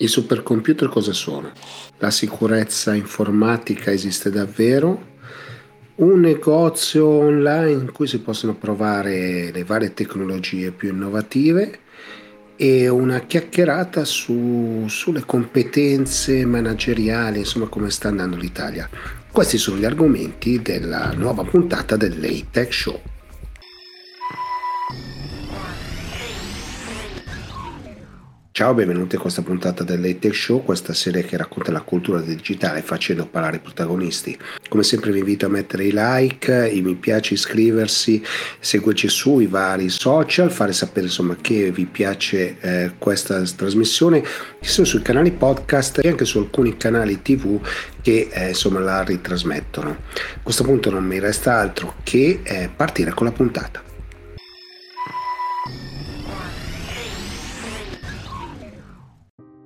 I supercomputer cosa sono? La sicurezza informatica esiste davvero? Un negozio online in cui si possono provare le varie tecnologie più innovative e una chiacchierata su, sulle competenze manageriali, insomma come sta andando l'Italia. Questi sono gli argomenti della nuova puntata del Late Tech Show. Ciao, benvenuti a questa puntata del Late Show, questa serie che racconta la cultura digitale facendo parlare i protagonisti. Come sempre vi invito a mettere i like, i mi piace, iscriversi, seguirci sui vari social, fare sapere insomma che vi piace eh, questa trasmissione, sia sui canali podcast e anche su alcuni canali tv che eh, insomma la ritrasmettono. A questo punto non mi resta altro che eh, partire con la puntata.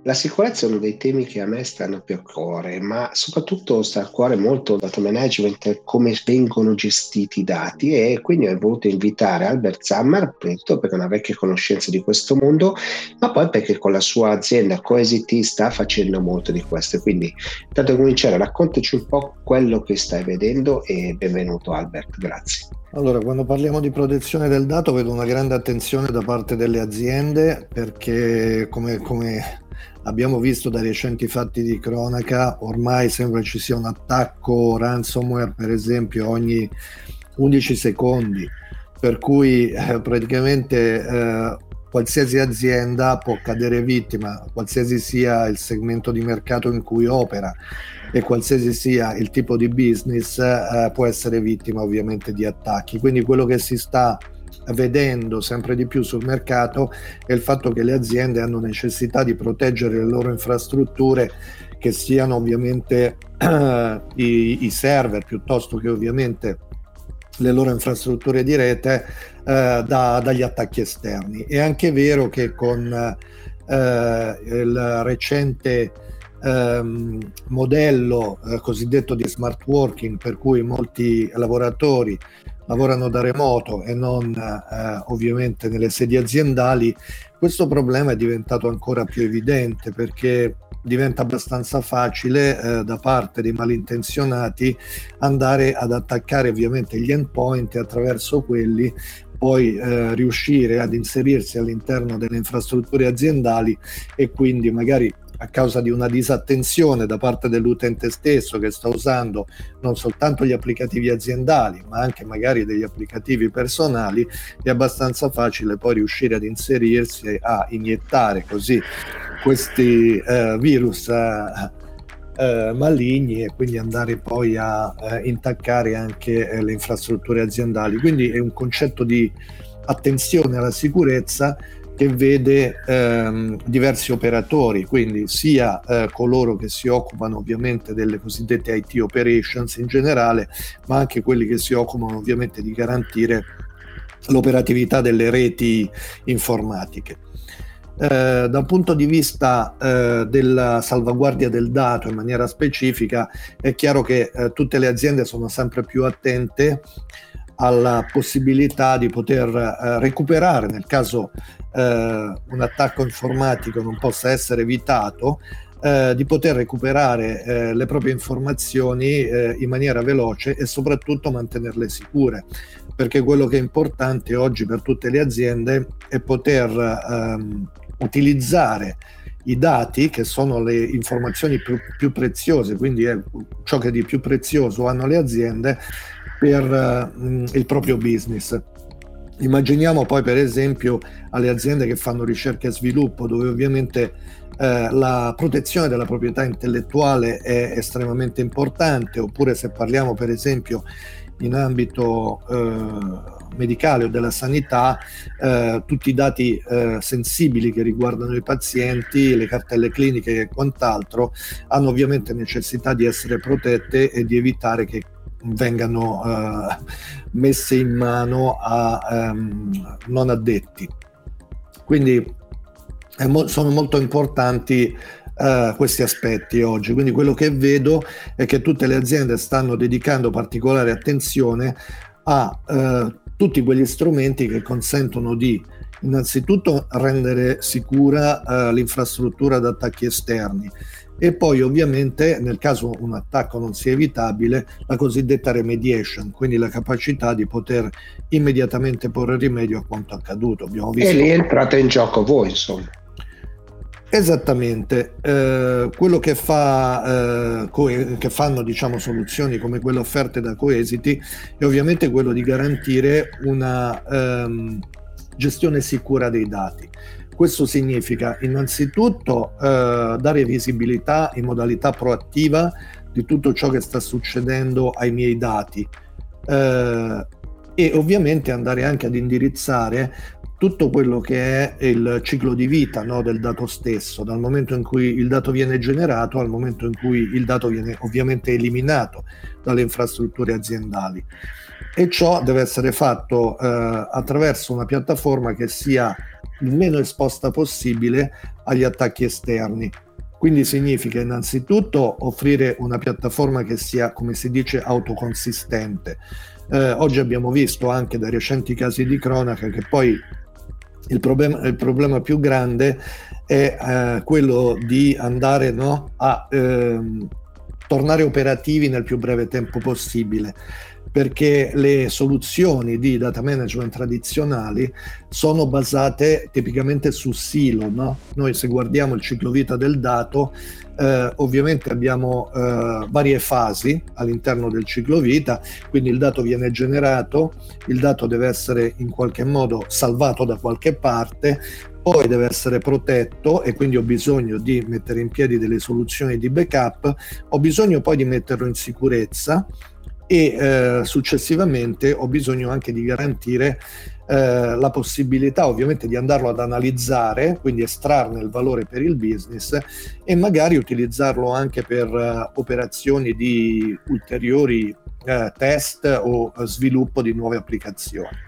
La sicurezza è uno dei temi che a me stanno più a cuore, ma soprattutto sta a cuore molto il data management, come vengono gestiti i dati e quindi ho voluto invitare Albert Zammer, appunto perché è una vecchia conoscenza di questo mondo, ma poi perché con la sua azienda Coesity sta facendo molto di questo. Quindi, tanto cominciare, raccontaci un po' quello che stai vedendo e benvenuto Albert, grazie. Allora, quando parliamo di protezione del dato vedo una grande attenzione da parte delle aziende perché come, come abbiamo visto dai recenti fatti di cronaca, ormai sembra ci sia un attacco ransomware, per esempio, ogni 11 secondi, per cui eh, praticamente eh, qualsiasi azienda può cadere vittima, qualsiasi sia il segmento di mercato in cui opera e qualsiasi sia il tipo di business, eh, può essere vittima ovviamente di attacchi. Quindi quello che si sta vedendo sempre di più sul mercato è il fatto che le aziende hanno necessità di proteggere le loro infrastrutture che siano ovviamente i, i, server piuttosto che ovviamente le loro infrastrutture di rete eh, da, dagli attacchi esterni. È anche vero che con eh, il recente ehm, modello eh, cosiddetto di smart working per cui molti lavoratori lavorano da remoto e non eh, ovviamente nelle sedi aziendali, questo problema è diventato ancora più evidente perché diventa abbastanza facile eh, da parte dei malintenzionati andare ad attaccare ovviamente gli endpoint e attraverso quelli poi eh, riuscire ad inserirsi all'interno delle infrastrutture aziendali e quindi magari a causa di una disattenzione da parte dell'utente stesso che sta usando non soltanto gli applicativi aziendali, ma anche magari degli applicativi personali, è abbastanza facile poi riuscire ad inserirsi, a iniettare così questi eh, virus eh, eh, maligni e quindi andare poi a eh, intaccare anche eh, le infrastrutture aziendali. Quindi è un concetto di attenzione alla sicurezza che vede ehm, diversi operatori, quindi sia eh, coloro che si occupano ovviamente delle cosiddette IT operations in generale, ma anche quelli che si occupano ovviamente di garantire l'operatività delle reti informatiche. Eh, da un punto di vista eh, della salvaguardia del dato in maniera specifica, è chiaro che eh, tutte le aziende sono sempre più attente alla possibilità di poter eh, recuperare nel caso eh, un attacco informatico non possa essere evitato, eh, di poter recuperare eh, le proprie informazioni eh, in maniera veloce e soprattutto mantenerle sicure, perché quello che è importante oggi per tutte le aziende è poter ehm, utilizzare i dati che sono le informazioni più, più preziose, quindi è ciò che di più prezioso hanno le aziende per uh, il proprio business. Immaginiamo poi per esempio alle aziende che fanno ricerca e sviluppo dove ovviamente eh, la protezione della proprietà intellettuale è estremamente importante oppure se parliamo per esempio in ambito eh, medicale o della sanità eh, tutti i dati eh, sensibili che riguardano i pazienti, le cartelle cliniche e quant'altro hanno ovviamente necessità di essere protette e di evitare che vengano uh, messe in mano a um, non addetti. Quindi mo- sono molto importanti uh, questi aspetti oggi. Quindi quello che vedo è che tutte le aziende stanno dedicando particolare attenzione a uh, tutti quegli strumenti che consentono di Innanzitutto rendere sicura l'infrastruttura da attacchi esterni e poi ovviamente nel caso un attacco non sia evitabile la cosiddetta remediation, quindi la capacità di poter immediatamente porre rimedio a quanto accaduto. Abbiamo visto... E lì entrate in gioco voi insomma. Esattamente, eh, quello che, fa, eh, co- che, fanno diciamo, soluzioni come quelle offerte da Coesity è ovviamente quello di garantire una ehm, gestione sicura dei dati. Questo significa innanzitutto eh, dare visibilità in modalità proattiva di tutto ciò che sta succedendo ai miei dati eh, e ovviamente andare anche ad indirizzare tutto quello che è il ciclo di vita no, del dato stesso, dal momento in cui il dato viene generato al momento in cui il dato viene ovviamente eliminato dalle infrastrutture aziendali. E ciò deve essere fatto eh, attraverso una piattaforma che sia il meno esposta possibile agli attacchi esterni. Quindi significa innanzitutto offrire una piattaforma che sia, come si dice, autoconsistente. Eh, oggi abbiamo visto anche da recenti casi di cronaca che poi il problema, il problema più grande è eh, quello di andare no, a ehm, tornare operativi nel più breve tempo possibile perché le soluzioni di data management tradizionali sono basate tipicamente su silo. No? Noi se guardiamo il ciclo vita del dato, eh, ovviamente abbiamo eh, varie fasi all'interno del ciclo vita, quindi il dato viene generato, il dato deve essere in qualche modo salvato da qualche parte, poi deve essere protetto e quindi ho bisogno di mettere in piedi delle soluzioni di backup, ho bisogno poi di metterlo in sicurezza e eh, successivamente ho bisogno anche di garantire eh, la possibilità ovviamente di andarlo ad analizzare, quindi estrarne il valore per il business e magari utilizzarlo anche per uh, operazioni di ulteriori uh, test o uh, sviluppo di nuove applicazioni.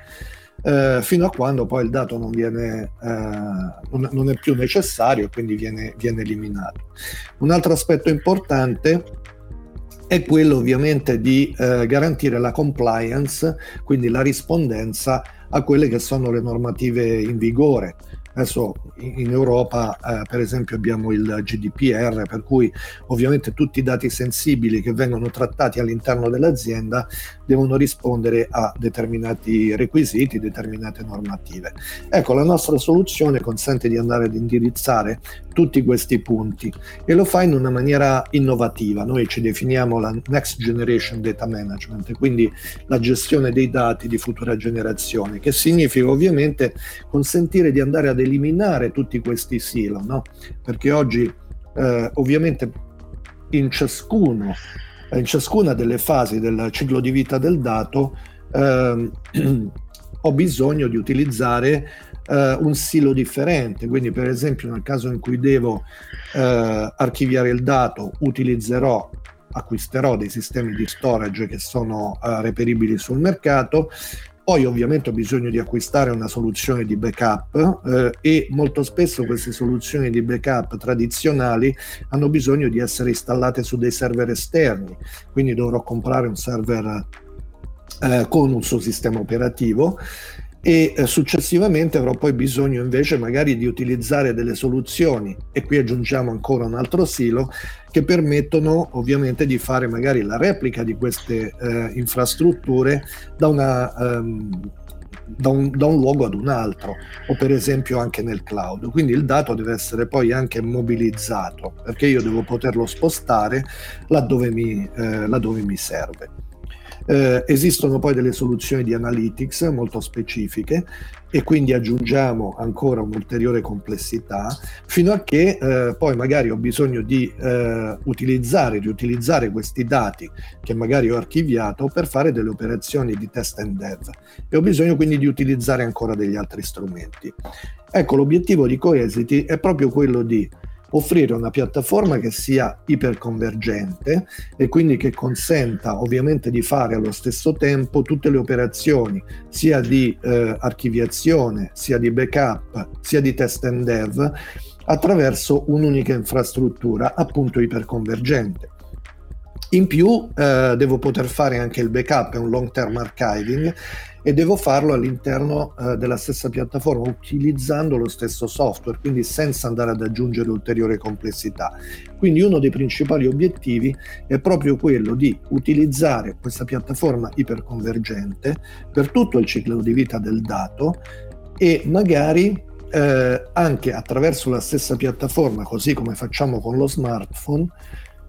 fino a quando poi il dato non, viene, non, non è più necessario e quindi viene, viene eliminato. Un altro aspetto importante è quello ovviamente di eh, garantire la compliance, quindi la rispondenza a quelle che sono le normative in vigore. Adesso in Europa, eh, per esempio, abbiamo il GDPR, per cui ovviamente tutti i dati sensibili che vengono trattati all'interno dell'azienda devono rispondere a determinati requisiti, determinate normative. Ecco, la nostra soluzione consente di andare ad indirizzare tutti questi punti e lo fa in una maniera innovativa. Noi ci definiamo la Next Generation Data Management, quindi la gestione dei dati di futura generazione, che significa ovviamente consentire di andare ad eliminare tutti questi silo, no? perché oggi eh, ovviamente in, ciascuno, in ciascuna delle fasi del ciclo di vita del dato eh, ho bisogno di utilizzare eh, un silo differente, quindi per esempio nel caso in cui devo eh, archiviare il dato utilizzerò acquisterò dei sistemi di storage che sono uh, reperibili sul mercato. Poi ovviamente ho bisogno di acquistare una soluzione di backup eh, e molto spesso queste soluzioni di backup tradizionali hanno bisogno di essere installate su dei server esterni, quindi dovrò comprare un server eh, con un suo sistema operativo e eh, successivamente avrò poi bisogno invece magari di utilizzare delle soluzioni. E qui aggiungiamo ancora un altro silo che permettono ovviamente di fare magari la replica di queste eh, infrastrutture da, una, um, da, un, da un luogo ad un altro o per esempio anche nel cloud. Quindi il dato deve essere poi anche mobilizzato perché io devo poterlo spostare laddove mi, eh, laddove mi serve eh, esistono poi delle soluzioni di analytics molto specifiche e quindi aggiungiamo ancora un'ulteriore complessità fino a che eh, poi magari ho bisogno di eh, utilizzare, riutilizzare questi dati che magari ho archiviato per fare delle operazioni di test and dev e ho bisogno quindi di utilizzare ancora degli altri strumenti. Ecco, l'obiettivo di Coesity è proprio quello di offrire una piattaforma che sia iperconvergente e quindi che consenta ovviamente di fare allo stesso tempo tutte le operazioni sia di eh, archiviazione, sia di backup, sia di test and dev attraverso un'unica infrastruttura appunto iperconvergente. In più eh, devo poter fare anche il backup e un long term archiving e devo farlo all'interno eh, della stessa piattaforma utilizzando lo stesso software, quindi senza andare ad aggiungere ulteriore complessità. Quindi uno dei principali obiettivi è proprio quello di utilizzare questa piattaforma iperconvergente per tutto il ciclo di vita del dato e magari eh, anche attraverso la stessa piattaforma, così come facciamo con lo smartphone,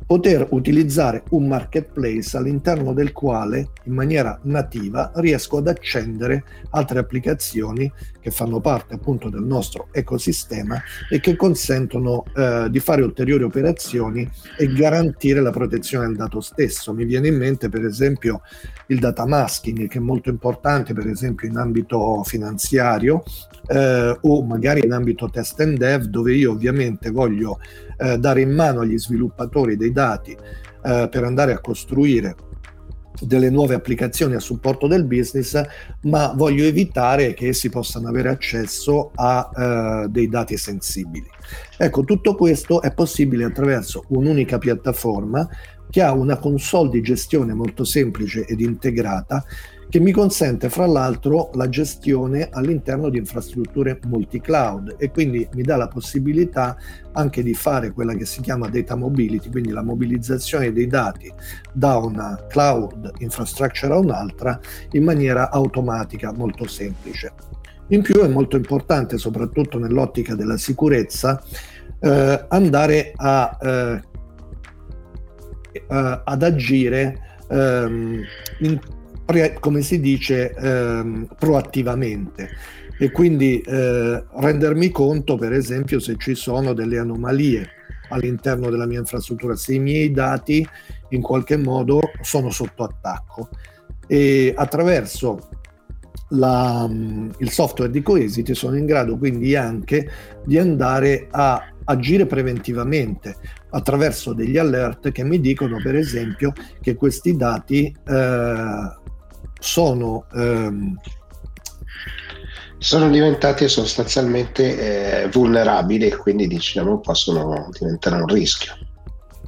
poter utilizzare un marketplace all'interno del quale in maniera nativa riesco ad accendere altre applicazioni che fanno parte appunto del nostro ecosistema e che consentono eh, di fare ulteriori operazioni e garantire la protezione del dato stesso. Mi viene in mente per esempio il data masking che è molto importante per esempio in ambito finanziario eh, o magari in ambito test and dev dove io ovviamente voglio eh, dare in mano agli sviluppatori dei dati eh, per andare a costruire delle nuove applicazioni a supporto del business, ma voglio evitare che essi possano avere accesso a eh, dei dati sensibili. Ecco, tutto questo è possibile attraverso un'unica piattaforma che ha una console di gestione molto semplice ed integrata che mi consente fra l'altro la gestione all'interno di infrastrutture multi-cloud e quindi mi dà la possibilità anche di fare quella che si chiama data mobility, quindi la mobilizzazione dei dati da una cloud infrastructure a un'altra in maniera automatica molto semplice. In più è molto importante, soprattutto nell'ottica della sicurezza, eh, andare a, eh, eh, ad agire ehm, in come si dice, ehm, proattivamente e quindi eh, rendermi conto, per esempio, se ci sono delle anomalie all'interno della mia infrastruttura, se i miei dati in qualche modo sono sotto attacco. E attraverso la, il software di Coesity sono in grado quindi anche di andare a agire preventivamente attraverso degli alert che mi dicono per esempio che questi dati eh, sono, ehm... sono diventati sostanzialmente eh, vulnerabili e quindi diciamo possono diventare un rischio.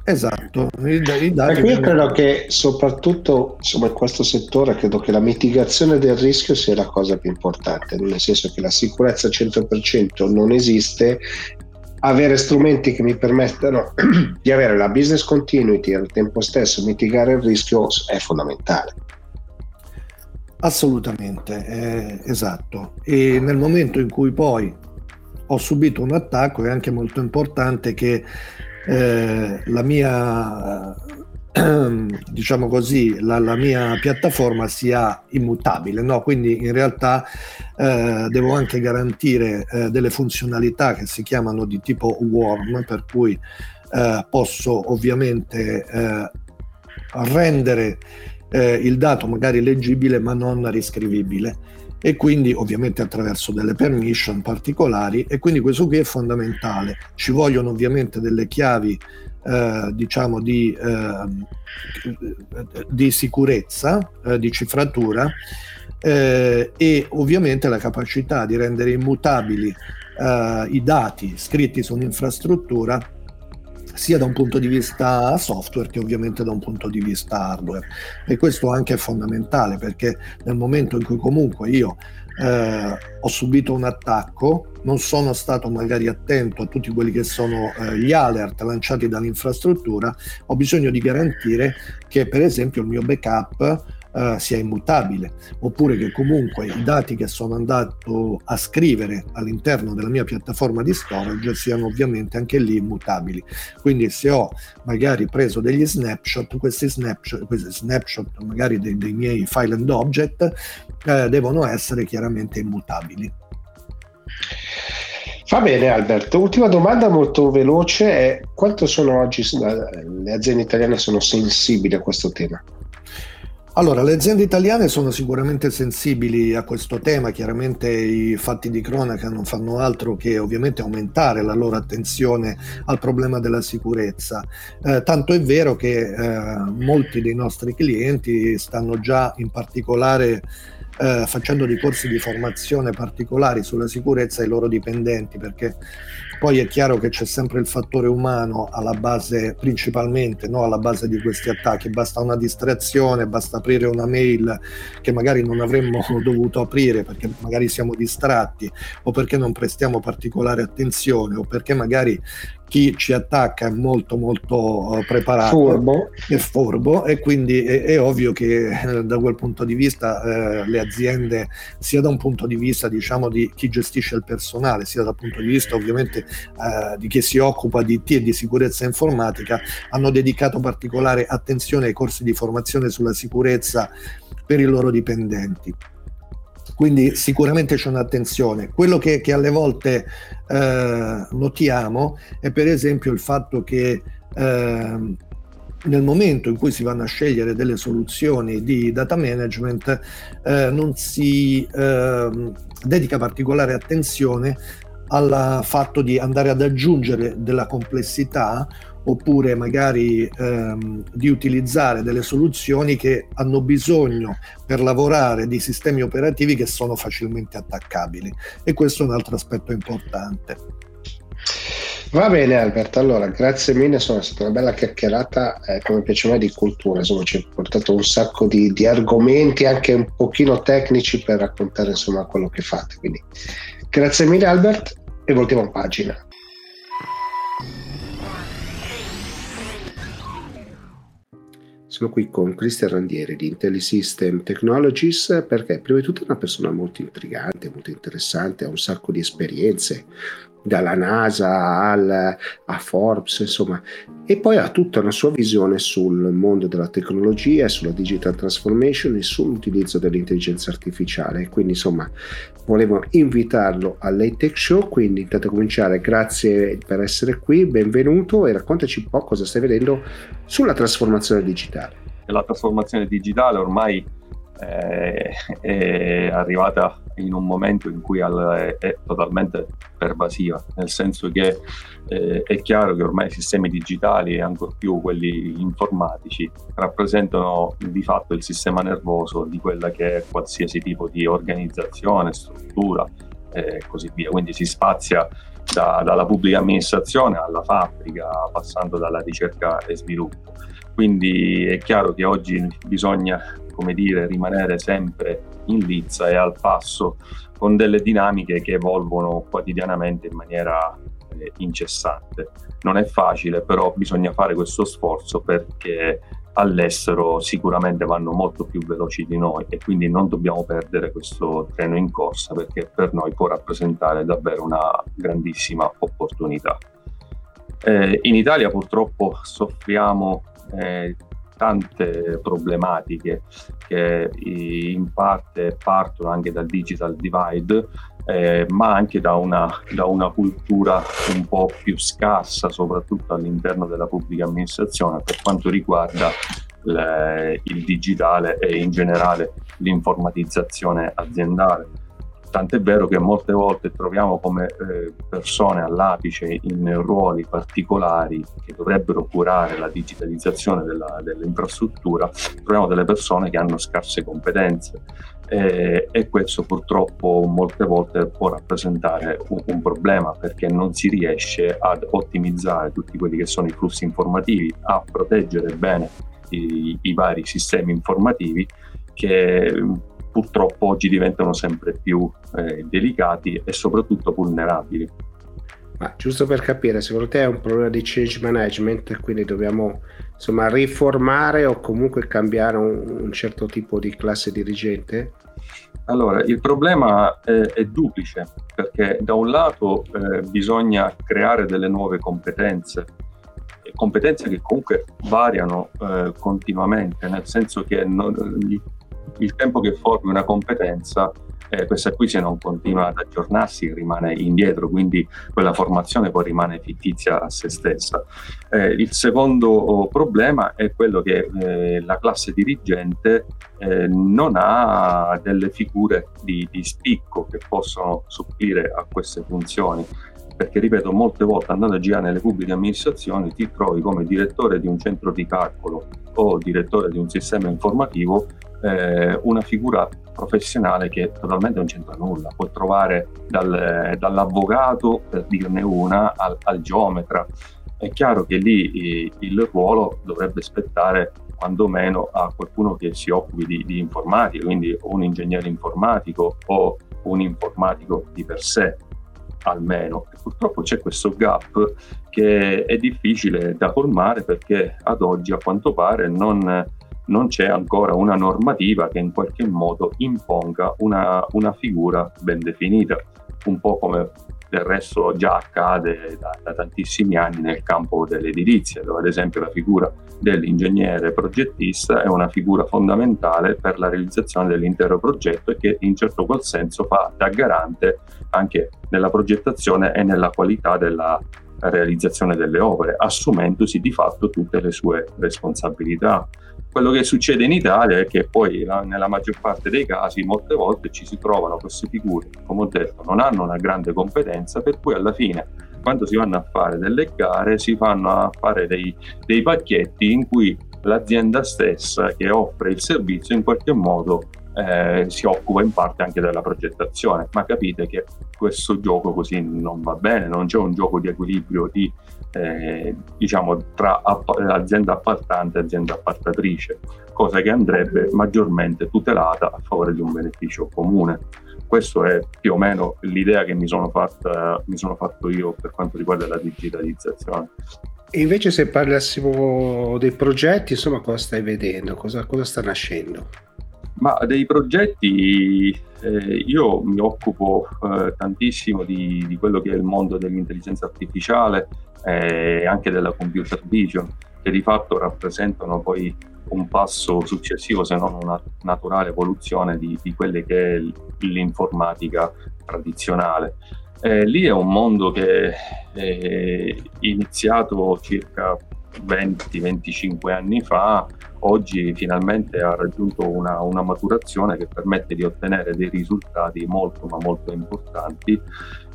Esatto. I, i dati io credo che soprattutto insomma, in questo settore credo che la mitigazione del rischio sia la cosa più importante, nel senso che la sicurezza al 100% non esiste avere strumenti che mi permettano di avere la business continuity e al tempo stesso mitigare il rischio è fondamentale. Assolutamente, eh, esatto. E nel momento in cui poi ho subito un attacco è anche molto importante che eh, la mia, diciamo così, la, la, mia piattaforma sia immutabile, no? quindi in realtà eh, devo anche garantire eh, delle funzionalità che si chiamano di tipo warm, per cui eh, posso ovviamente eh, rendere eh, il dato magari leggibile ma non riscrivibile e quindi ovviamente attraverso delle permission particolari e quindi questo qui è fondamentale. Ci vogliono ovviamente delle chiavi eh, diciamo di, eh, di sicurezza, eh, di cifratura eh, e ovviamente la capacità di rendere immutabili eh, i dati scritti su un'infrastruttura sia da un punto di vista software che ovviamente da un punto di vista hardware. E questo anche è fondamentale perché nel momento in cui comunque io eh, ho subito un attacco, non sono stato magari attento a tutti quelli che sono eh, gli alert lanciati dall'infrastruttura, ho bisogno di garantire che per esempio il mio backup uh, sia immutabile, oppure che comunque i dati che sono andato a scrivere all'interno della mia piattaforma di storage siano ovviamente anche lì immutabili. Quindi se ho magari preso degli snapshot, questi snapshot, questi snapshot magari dei, dei miei file and object eh, devono essere chiaramente immutabili. Va bene Alberto, ultima domanda molto veloce è quanto sono oggi le aziende italiane sono sensibili a questo tema? Allora, le aziende italiane sono sicuramente sensibili a questo tema, chiaramente i fatti di cronaca non fanno altro che ovviamente aumentare la loro attenzione al problema della sicurezza, eh, tanto è vero che eh, molti dei nostri clienti stanno già in particolare eh, facendo dei corsi di formazione particolari sulla sicurezza ai loro dipendenti, perché poi è chiaro che c'è sempre il fattore umano alla base, principalmente no? alla base di questi attacchi. Basta una distrazione, basta aprire una mail che magari non avremmo dovuto aprire perché magari siamo distratti o perché non prestiamo particolare attenzione o perché magari chi ci attacca è molto molto uh, preparato furbo. è furbo e quindi è, è ovvio che eh, da quel punto di vista eh, le aziende sia da un punto di vista diciamo di chi gestisce il personale sia dal punto di vista ovviamente eh, di chi si occupa di IT e di sicurezza informatica hanno dedicato particolare attenzione ai corsi di formazione sulla sicurezza per i loro dipendenti quindi sicuramente c'è un'attenzione. Quello che, che alle volte eh, notiamo è per esempio il fatto che eh, nel momento in cui si vanno a scegliere delle soluzioni di data management eh, non si ehm, dedica particolare attenzione al fatto di andare ad aggiungere della complessità oppure magari ehm, di utilizzare delle soluzioni che hanno bisogno per lavorare di sistemi operativi che sono facilmente attaccabili. E questo è un altro aspetto importante. Va bene Albert, allora grazie mille, insomma, è stata una bella chiacchierata eh, come piace a me di cultura, insomma ci hai portato un sacco di, di, argomenti anche un pochino tecnici per raccontare insomma quello che fate, quindi grazie mille Albert e voltiamo pagina. Sono qui con Cristian Randieri di IntelliSystem Technologies perché prima di tutto è una persona molto intrigante, molto interessante, ha un sacco di esperienze, dalla NASA al, a Forbes, insomma, e poi ha tutta una sua visione sul mondo della tecnologia, sulla digital transformation e sull'utilizzo dell'intelligenza artificiale. Quindi, insomma, volevo invitarlo all'ATEC Show, quindi intanto cominciare, grazie per essere qui, benvenuto e raccontaci un po' cosa stai vedendo sulla trasformazione digitale. La trasformazione digitale ormai eh, è arrivata in un momento in cui è totalmente pervasiva, nel senso che eh, è chiaro che ormai i sistemi digitali e ancor più quelli informatici rappresentano di fatto il sistema nervoso di quella che è qualsiasi tipo di organizzazione, struttura e così via. Quindi si spazia da, dalla pubblica amministrazione alla fabbrica, passando dalla ricerca e sviluppo. Quindi è chiaro che oggi bisogna come dire, rimanere sempre in lizza e al passo con delle dinamiche che evolvono quotidianamente in maniera eh, incessante. Non è facile, però bisogna fare questo sforzo perché all'estero sicuramente vanno molto più veloci di noi e quindi non dobbiamo perdere questo treno in corsa perché per noi può rappresentare davvero una grandissima opportunità. Eh, in Italia purtroppo soffriamo eh, tante problematiche che in parte partono anche dal digital divide, eh, ma anche da una, da una, cultura un po' più scarsa, soprattutto all'interno della pubblica amministrazione, per quanto riguarda le, il digitale e in generale l'informatizzazione aziendale Tant'è vero che molte volte troviamo come eh, persone all'apice in ruoli particolari che dovrebbero curare la digitalizzazione della, dell'infrastruttura, troviamo delle persone che hanno scarse competenze eh, e questo purtroppo molte volte può rappresentare un, un, problema perché non si riesce ad ottimizzare tutti quelli che sono i flussi informativi, a proteggere bene i, i vari sistemi informativi che purtroppo oggi diventano sempre più eh, delicati e soprattutto vulnerabili. Ma giusto per capire, secondo te è un problema di change management, quindi dobbiamo insomma riformare o comunque cambiare un, un certo tipo di classe dirigente? Allora, il problema è, è duplice, perché da un lato eh, bisogna creare delle nuove competenze, competenze che comunque variano eh, continuamente, nel senso che non, il tempo che formi una competenza, eh, questa qui se non continua ad aggiornarsi rimane indietro, quindi quella formazione poi rimane fittizia a se stessa. Eh, il secondo problema è quello che eh, la classe dirigente eh, non ha delle figure di, di spicco che possono supplire a queste funzioni perché ripeto molte volte andando a girare nelle pubbliche amministrazioni ti trovi come direttore di un centro di calcolo o direttore di un sistema informativo eh, una figura professionale che totalmente non c'entra nulla. Può trovare dal, dall'avvocato, per dirne una, al, al, geometra. È chiaro che lì il ruolo dovrebbe spettare quantomeno a qualcuno che si occupi di, di informatica, quindi un ingegnere informatico o un informatico di per sé almeno. purtroppo c'è questo gap che è difficile da colmare perché ad oggi a quanto pare non, non c'è ancora una normativa che in qualche modo imponga una, una figura ben definita, un po' come del resto già accade da, da, tantissimi anni nel campo dell'edilizia, dove ad esempio la figura dell'ingegnere progettista è una figura fondamentale per la realizzazione dell'intero progetto e che in certo qual senso fa da garante anche nella progettazione e nella qualità della realizzazione delle opere, assumendosi di fatto tutte le sue responsabilità. Quello che succede in Italia è che poi nella maggior parte dei casi molte volte ci si trovano queste figure, come ho detto, non hanno una grande competenza, per cui alla fine quando si vanno a fare delle gare si fanno a fare dei, dei pacchetti in cui l'azienda stessa che offre il servizio in qualche modo eh, si occupa in parte anche della progettazione, ma capite che questo gioco così non va bene, non c'è un gioco di equilibrio di, eh, diciamo, tra app- azienda appaltante e azienda appaltatrice, cosa che andrebbe maggiormente tutelata a favore di un beneficio comune. Questa è più o meno l'idea che mi sono, fatta, mi sono fatto io per quanto riguarda la digitalizzazione. E invece se parlassimo dei progetti, insomma, cosa stai vedendo? Cosa, cosa sta nascendo? Ma dei progetti eh, io mi occupo eh, tantissimo di, di, quello che è il mondo dell'intelligenza artificiale e anche della computer vision, che di fatto rappresentano poi un passo successivo, se non una naturale evoluzione di, di quelle che è l'informatica tradizionale. Eh, lì è un mondo che è iniziato circa 20-25 anni fa oggi finalmente ha raggiunto una, una, maturazione che permette di ottenere dei risultati molto ma molto importanti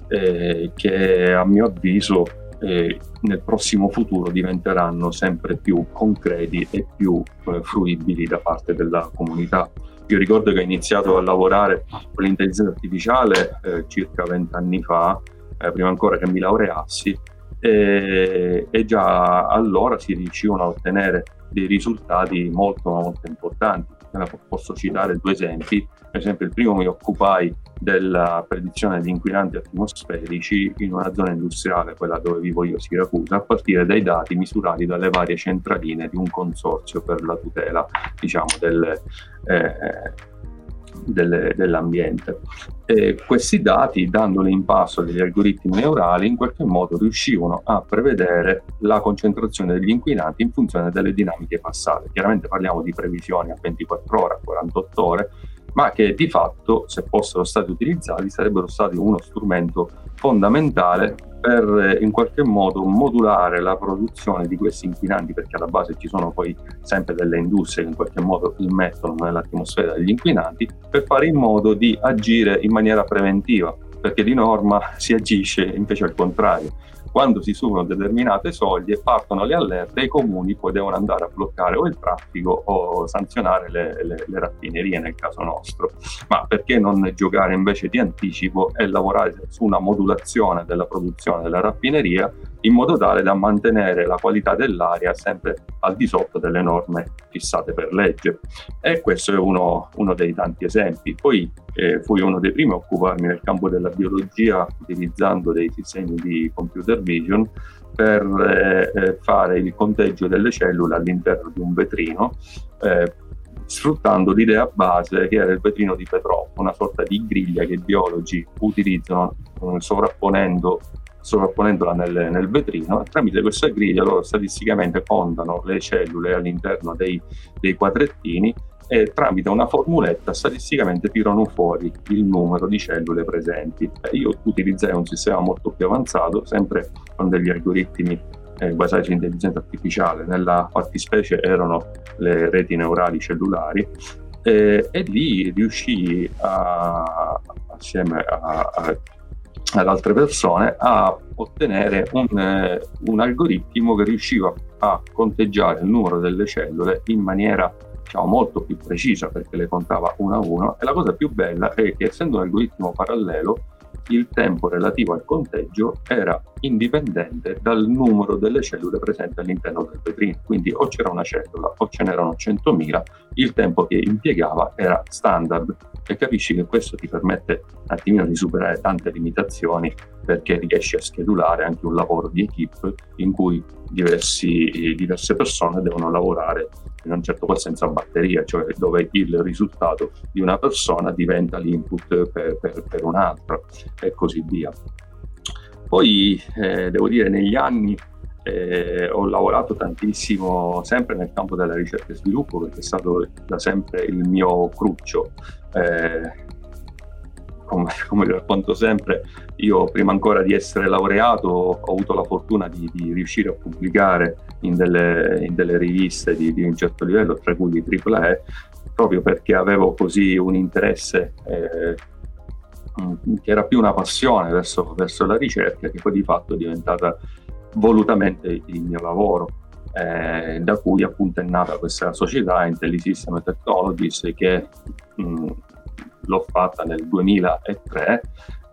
eh, che a mio avviso eh, nel prossimo futuro diventeranno sempre più concreti e più eh, fruibili da parte della comunità. Io ricordo che ho iniziato a lavorare con l'intelligenza artificiale eh, circa vent'anni fa, eh, prima ancora che mi laureassi, e, e già allora si riuscivano a ottenere dei risultati molto, molto importanti. Posso citare due esempi. Per esempio, il primo mi occupai della predizione di inquinanti atmosferici in una zona industriale, quella dove vivo io, Siracusa, a partire dai dati misurati dalle varie centraline di un consorzio per la tutela diciamo, del, eh, delle, dell'ambiente. E questi dati, dandoli in passo degli algoritmi neurali, in qualche modo riuscivano a prevedere la concentrazione degli inquinanti in funzione delle dinamiche passate. Chiaramente parliamo di previsioni a 24 ore, a 48 ore, ma che di fatto, se fossero stati utilizzati, sarebbero stati uno strumento fondamentale per in qualche modo modulare la produzione di questi inquinanti, perché alla base ci sono poi sempre delle industrie che in qualche modo immettono nell'atmosfera degli inquinanti, per fare in modo di agire in maniera preventiva, perché di norma si agisce invece al contrario quando si superano determinate soglie partono le allerte e i comuni poi devono andare a bloccare o il traffico o sanzionare le, le, le raffinerie nel caso nostro. Ma perché non giocare invece di anticipo e lavorare su una modulazione della produzione della raffineria in modo tale da mantenere la qualità dell'aria sempre al di sotto delle norme fissate per legge. E questo è uno, uno dei tanti esempi. Poi eh, fui uno dei primi a occuparmi nel campo della biologia utilizzando dei sistemi di computer vision per eh, eh fare il conteggio delle cellule all'interno di un vetrino eh, sfruttando l'idea base che era il vetrino di Petrov, una sorta di griglia che i biologi utilizzano eh, sovrapponendo sovrapponendola nel, nel, vetrino e tramite questa griglia loro statisticamente contano le cellule all'interno dei, dei quadrettini e tramite una formuletta statisticamente tirano fuori il numero di cellule presenti. Io utilizzai un sistema molto più avanzato, sempre con degli algoritmi eh, basati su intelligenza artificiale, nella fattispecie erano le reti neurali cellulari, eh, e lì riuscii a, assieme a, a ad altre persone a ottenere un, eh, un, algoritmo che riusciva a conteggiare il numero delle cellule in maniera diciamo, molto più precisa perché le contava uno a uno e la cosa più bella è che essendo un algoritmo parallelo il tempo relativo al conteggio era indipendente dal numero delle cellule presenti all'interno del vetrino. Quindi o c'era una cellula o ce n'erano 100.000, il tempo che impiegava era standard e capisci che questo ti permette un attimino di superare tante limitazioni perché riesci a schedulare anche un lavoro di equip in cui diversi, diverse persone devono lavorare in un certo qual senso a batteria, cioè dove il risultato di una persona diventa l'input per, per, per un'altra e così via. Poi eh, devo dire negli anni eh, ho lavorato tantissimo sempre nel campo della ricerca e sviluppo perché è stato da sempre il mio cruccio. Eh, come, come racconto sempre, io prima ancora di essere laureato ho avuto la fortuna di, di riuscire a pubblicare in delle, in delle riviste di, di, un certo livello, tra cui di AAA, proprio perché avevo così un interesse eh, che era più una passione verso, verso, la ricerca, che poi di fatto è diventata volutamente il mio lavoro. Eh, da cui appunto è nata questa società IntelliSystem Technologies che mh, l'ho fatta nel 2003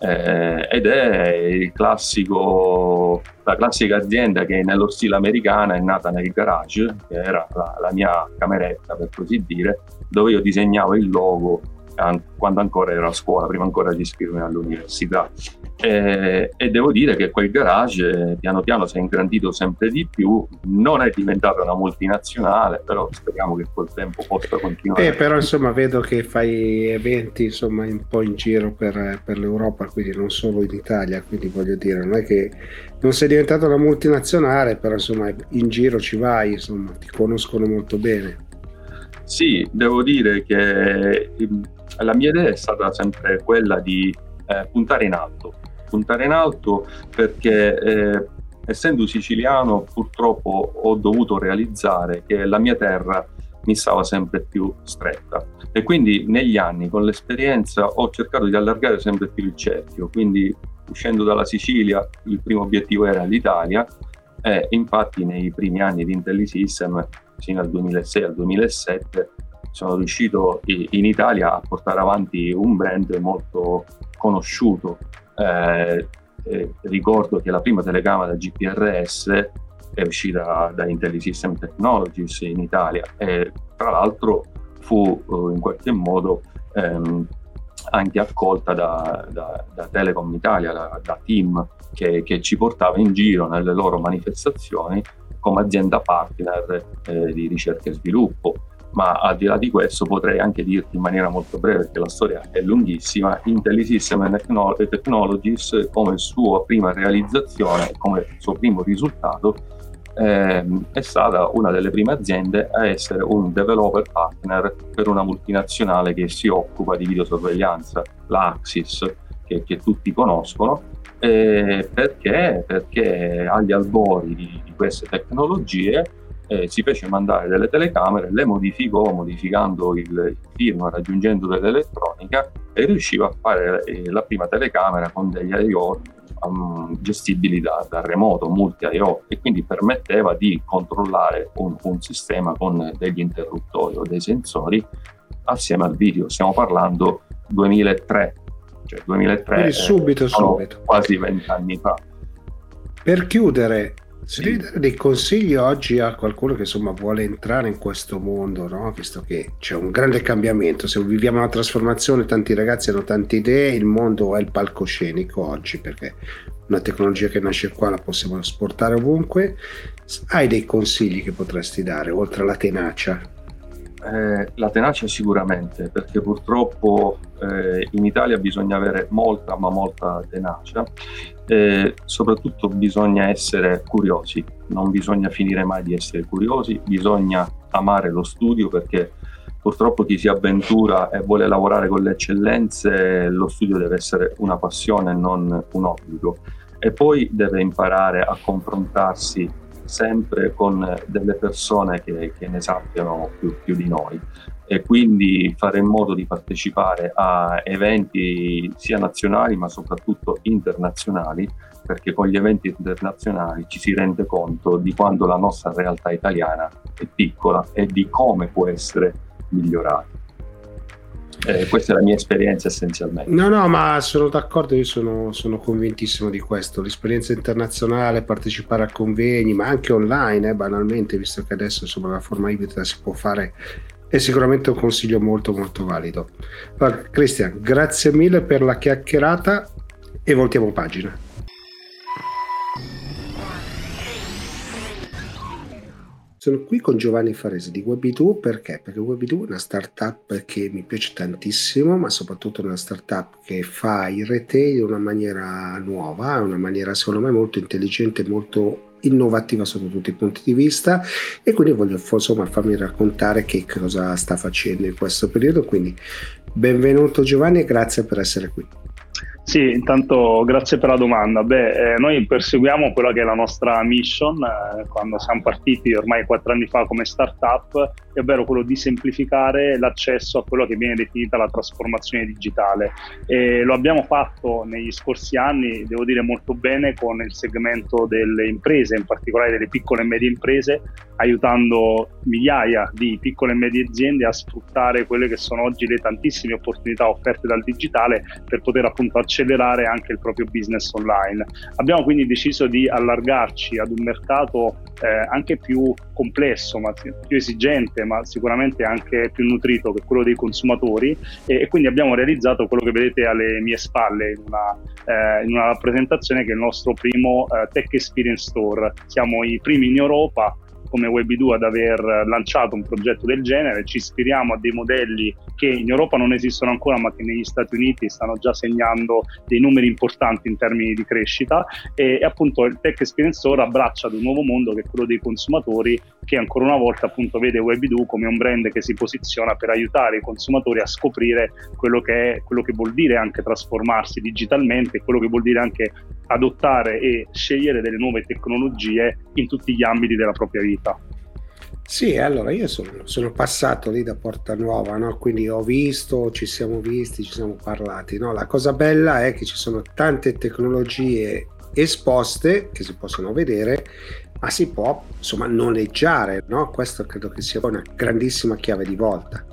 eh, ed è classico, la classica azienda che nello stile americano è nata nel garage, che era la, la mia cameretta per così dire, dove io disegnavo il logo quando ancora ero a scuola, prima ancora di iscrivermi all'università. E, e, devo dire che quel garage piano piano si è ingrandito sempre di più, non è diventata una multinazionale, però speriamo che col tempo possa continuare. Eh, però insomma vedo che fai eventi insomma un po' in giro per, per l'Europa, quindi non solo in Italia, quindi voglio dire, non è che non sei diventata una multinazionale, però insomma in giro ci vai, insomma ti conoscono molto bene. Sì, devo dire che la mia idea è stata sempre quella di eh, puntare in alto, puntare in alto perché eh, essendo siciliano purtroppo ho dovuto realizzare che la mia terra mi stava sempre più stretta. E quindi negli anni con l'esperienza ho cercato di allargare sempre più il cerchio, quindi uscendo dalla Sicilia il primo obiettivo era l'Italia. E infatti nei primi anni di IntelliSystem, fino al 2006 al 2007, sono riuscito in Italia a portare avanti un brand molto conosciuto. Eh, eh, ricordo che la prima telecamera GPRS è uscita da IntelliSystem Technologies in Italia e tra l'altro fu eh, in qualche modo ehm, anche accolta da, da, da Telecom Italia, da, da team che, che, ci portava in giro nelle loro manifestazioni come azienda partner eh, di ricerca e sviluppo ma al di là di questo potrei anche dirti in maniera molto breve perché la storia è lunghissima IntelliSystem Technologies come sua prima realizzazione come suo primo risultato ehm, è stata una delle prime aziende a essere un developer partner per una multinazionale che si occupa di videosorveglianza la Axis che, che tutti conoscono eh, perché? perché agli albori di, di queste tecnologie eh, si fece mandare delle telecamere, le modificò modificando il firmware, aggiungendo dell'elettronica e riusciva a fare eh, la prima telecamera con degli I.O. Um, gestibili da, da, remoto, multi I.O. e quindi permetteva di controllare un, un sistema con degli interruttori o dei sensori assieme al video. Stiamo parlando 2003, cioè 2003 eh, subito, subito. quasi vent'anni fa. Per chiudere, se devi dare dei consigli oggi a qualcuno che insomma vuole entrare in questo mondo, no? visto che c'è un grande cambiamento, se viviamo una trasformazione, tanti ragazzi hanno tante idee, il mondo è il palcoscenico oggi perché una tecnologia che nasce qua la possiamo esportare ovunque. Hai dei consigli che potresti dare oltre alla tenacia? Eh, la tenacia sicuramente, perché purtroppo eh, in Italia bisogna avere molta ma molta tenacia e soprattutto bisogna essere curiosi, non bisogna finire mai di essere curiosi, bisogna amare lo studio perché purtroppo chi si avventura e vuole lavorare con le eccellenze, lo studio deve essere una passione, non un obbligo. E poi deve imparare a confrontarsi sempre con delle persone che, che ne sappiano più, più, di noi e quindi fare in modo di partecipare a eventi sia nazionali ma soprattutto internazionali perché con gli eventi internazionali ci si rende conto di quanto la nostra realtà italiana è piccola e di come può essere migliorata. Eh, questa è la mia esperienza essenzialmente. No, no, ma sono d'accordo, io sono, sono convintissimo di questo. L'esperienza internazionale, partecipare a convegni, ma anche online, eh, banalmente, visto che adesso insomma, la forma ibrida si può fare, è sicuramente un consiglio molto molto valido. Cristian, grazie mille per la chiacchierata e voltiamo pagina. Sono qui con Giovanni Farese di Webidoo perché? Perché Webidoo è una startup che mi piace tantissimo, ma soprattutto è una startup che fa il retail in una maniera nuova, una maniera secondo me molto intelligente, molto innovativa sotto tutti i punti di vista e quindi voglio insomma farmi raccontare che cosa sta facendo in questo periodo. Quindi benvenuto Giovanni e grazie per essere qui. Sì, intanto grazie per la domanda. Beh, eh, noi perseguiamo quella che è la nostra mission eh, quando siamo partiti ormai quattro anni fa come startup, ovvero quello di semplificare l'accesso a quello che viene definita la trasformazione digitale. E lo abbiamo fatto negli scorsi anni, devo dire molto bene, con il segmento delle imprese, in particolare delle piccole e medie imprese, aiutando migliaia di piccole e medie aziende a sfruttare quelle che sono oggi le tantissime opportunità offerte dal digitale per poter appunto accedere accelerare anche il proprio business online. Abbiamo quindi deciso di allargarci ad un mercato eh, anche più complesso, ma più esigente, ma sicuramente anche più nutrito che quello dei consumatori e, e quindi abbiamo realizzato quello che vedete alle mie spalle in una, eh, in una rappresentazione che è il nostro primo eh, Tech Experience Store. Siamo i primi in Europa come Web2 ad aver lanciato un progetto del genere, ci ispiriamo a dei modelli che in Europa non esistono ancora ma che negli Stati Uniti stanno già segnando dei numeri importanti in termini di crescita e, e appunto il Tech Experience Store abbraccia ad un nuovo mondo che è quello dei consumatori che ancora una volta appunto vede Web2 come un brand che si posiziona per aiutare i consumatori a scoprire quello che, è, quello che vuol dire anche trasformarsi digitalmente, quello che vuol dire anche adottare e scegliere delle nuove tecnologie in tutti gli ambiti della propria vita. Sì, allora io sono, sono passato lì da Porta Nuova, no? quindi ho visto, ci siamo visti, ci siamo parlati. No? La cosa bella è che ci sono tante tecnologie esposte che si possono vedere, ma si può insomma noleggiare. No? Questo credo che sia una grandissima chiave di volta.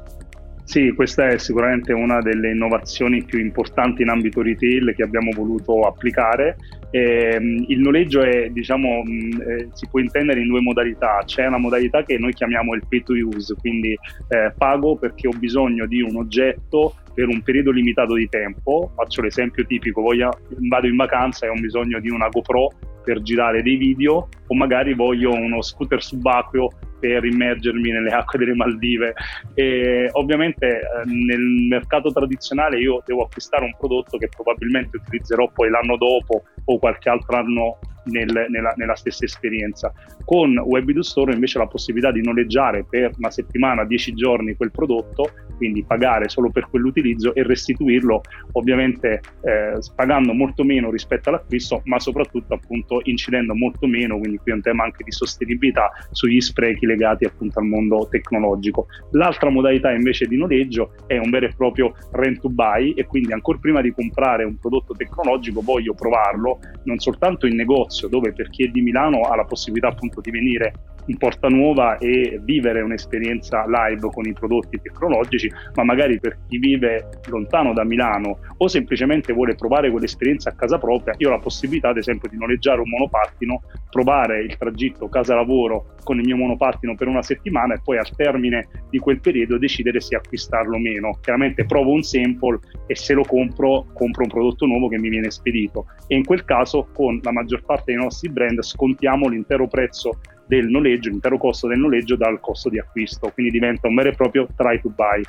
Sì, questa è sicuramente una delle innovazioni più importanti in ambito retail che abbiamo voluto applicare. Eh, il noleggio è, diciamo, mh, eh, si può intendere in due modalità. C'è una modalità che noi chiamiamo il pay to use, quindi eh, pago perché ho bisogno di un oggetto per un periodo limitato di tempo. Faccio l'esempio tipico, voglio, vado in vacanza e ho bisogno di una GoPro per girare dei video o magari voglio uno scooter subacqueo per immergermi nelle acque delle Maldive. E ovviamente eh, nel mercato tradizionale io devo acquistare un prodotto che probabilmente utilizzerò poi l'anno dopo o qualche altro anno nel, nella, nella, stessa esperienza. Con Web2 Store invece la possibilità di noleggiare per una settimana, dieci giorni quel prodotto, quindi pagare solo per quell'utilizzo e restituirlo ovviamente eh, pagando molto meno rispetto all'acquisto, ma soprattutto appunto incidendo molto meno, quindi qui è un tema anche di sostenibilità sugli sprechi legati appunto al mondo tecnologico. L'altra modalità invece di noleggio è un vero e proprio rent to buy e quindi ancora prima di comprare un prodotto tecnologico voglio provarlo non soltanto in negozio, dove per chi è di Milano ha la possibilità appunto di venire in Porta Nuova e vivere un'esperienza live con i prodotti tecnologici, ma magari per chi vive lontano da Milano o semplicemente vuole provare quell'esperienza a casa propria, io ho la possibilità ad esempio di noleggiare un monopattino, provare il tragitto casa-lavoro con il mio monopattino per una settimana e poi al termine di quel periodo decidere se acquistarlo o meno. Chiaramente provo un sample e se lo compro, compro un prodotto nuovo che mi viene spedito e in quel caso con la maggior parte dei nostri brand scontiamo l'intero prezzo del noleggio, l'intero costo del noleggio dal costo di acquisto, quindi diventa un vero e proprio try to buy.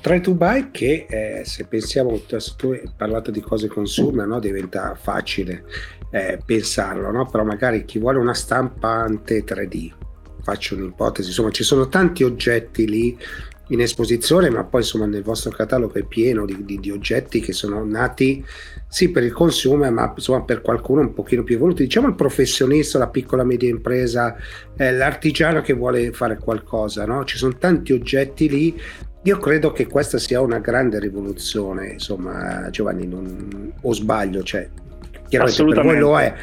Try to buy che eh, se pensiamo, tu hai parlato di cose consumer, no? diventa facile eh, pensarlo, no? però magari chi vuole una stampante 3D, faccio un'ipotesi, insomma ci sono tanti oggetti lì in esposizione, ma poi insomma nel vostro catalogo è pieno di, di, di oggetti che sono nati sì per il consumo, ma insomma per qualcuno un pochino più evoluti. Diciamo il professionista, la piccola media impresa, eh, l'artigiano che vuole fare qualcosa, no? Ci sono tanti oggetti lì. Io credo che questa sia una grande rivoluzione, insomma, Giovanni, non, o sbaglio, cioè, Chiaramente per voi lo è,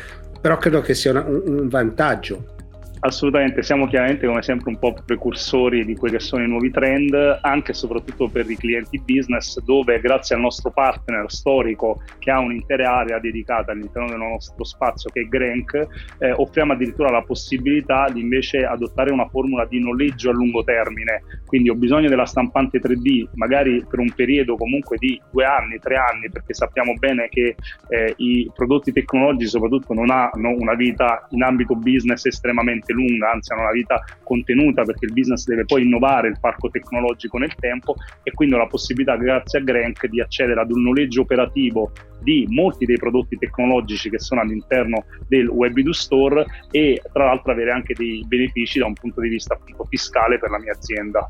però credo che sia un, un vantaggio Assolutamente, siamo chiaramente come sempre un po' precursori di quelli che sono i nuovi trend, anche e soprattutto per i clienti business, dove grazie al nostro partner storico che ha un'intera area dedicata all'interno del nostro spazio che è Grank, eh, offriamo addirittura la possibilità di invece adottare una formula di noleggio a lungo termine. Quindi ho bisogno della stampante 3D, magari per un periodo comunque di due anni, tre anni, perché sappiamo bene che eh, i prodotti tecnologici soprattutto non hanno una vita in ambito business estremamente veramente lunga, anzi hanno una vita contenuta perché il business deve poi innovare il parco tecnologico nel tempo e quindi ho la possibilità grazie a Grank di accedere ad un noleggio operativo di molti dei prodotti tecnologici che sono all'interno del Web2 Store e tra l'altro avere anche dei benefici da un punto di vista appunto, fiscale per la mia azienda.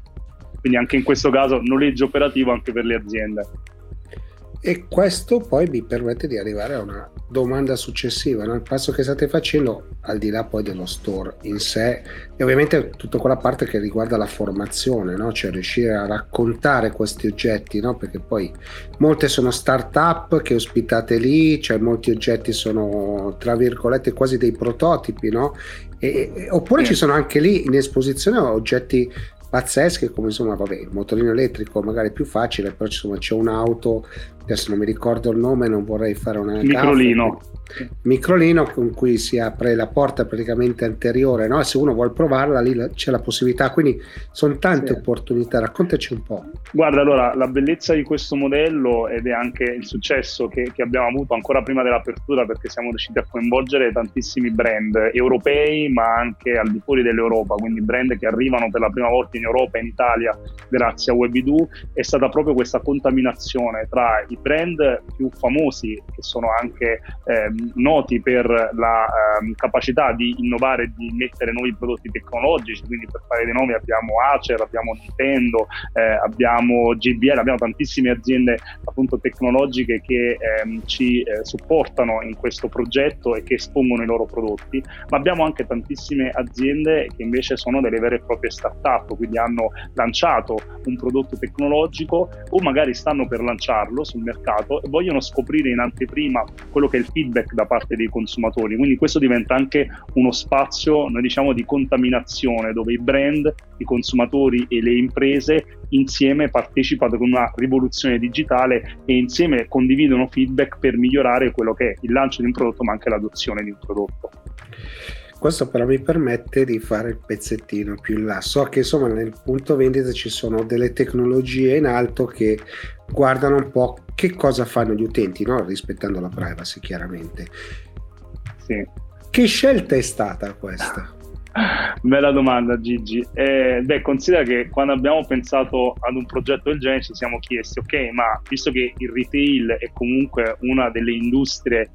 Quindi anche in questo caso noleggio operativo anche per le aziende. E questo poi mi permette di arrivare a una domanda successiva, no? il passo che state facendo al di là poi dello store in sé e ovviamente tutta quella parte che riguarda la formazione, no? cioè riuscire a raccontare questi oggetti, no? perché poi molte sono start-up che ospitate lì, cioè molti oggetti sono tra virgolette quasi dei prototipi, no? E, e, oppure sì. ci sono anche lì in esposizione oggetti pazzeschi come insomma vabbè il motorino elettrico magari è più facile però insomma, c'è un'auto adesso non mi ricordo il nome non vorrei fare una microlino. gaffa, microlino con cui si apre la porta praticamente anteriore, no? se uno vuole provarla lì c'è la possibilità, quindi sono tante sì. opportunità, raccontaci un po'. Guarda, allora la bellezza di questo modello ed è anche il successo che, che abbiamo avuto ancora prima dell'apertura perché siamo riusciti a coinvolgere tantissimi brand europei ma anche al di fuori dell'Europa, quindi brand che arrivano per la prima volta in Europa e in Italia grazie a Webidu, è stata proprio questa contaminazione tra i brand più famosi che sono anche eh, noti per la um, capacità di innovare di mettere nuovi prodotti tecnologici, quindi per fare dei nomi abbiamo Acer, abbiamo Nintendo, eh, abbiamo GBL, abbiamo tantissime aziende appunto tecnologiche che ehm, ci eh, supportano in questo progetto e che espongono i loro prodotti, ma abbiamo anche tantissime aziende che invece sono delle vere e proprie start-up, quindi hanno lanciato un prodotto tecnologico o magari stanno per lanciarlo sul mercato e vogliono scoprire in anteprima quello che è il feedback da parte dei consumatori. Quindi questo diventa anche uno spazio, noi diciamo, di contaminazione dove i brand, i consumatori e le imprese insieme partecipano con una rivoluzione digitale e insieme condividono feedback per migliorare quello che è il lancio di un prodotto ma anche l'adozione di un prodotto. Questo però mi permette di fare il pezzettino più in là. So che insomma nel punto vendita ci sono delle tecnologie in alto che guardano un po' che cosa fanno gli utenti, no? rispettando la privacy chiaramente. Sì. Che scelta è stata questa? Bella domanda Gigi. Eh, beh, considera che quando abbiamo pensato ad un progetto del genere ci siamo chiesti, ok, ma visto che il retail è comunque una delle industrie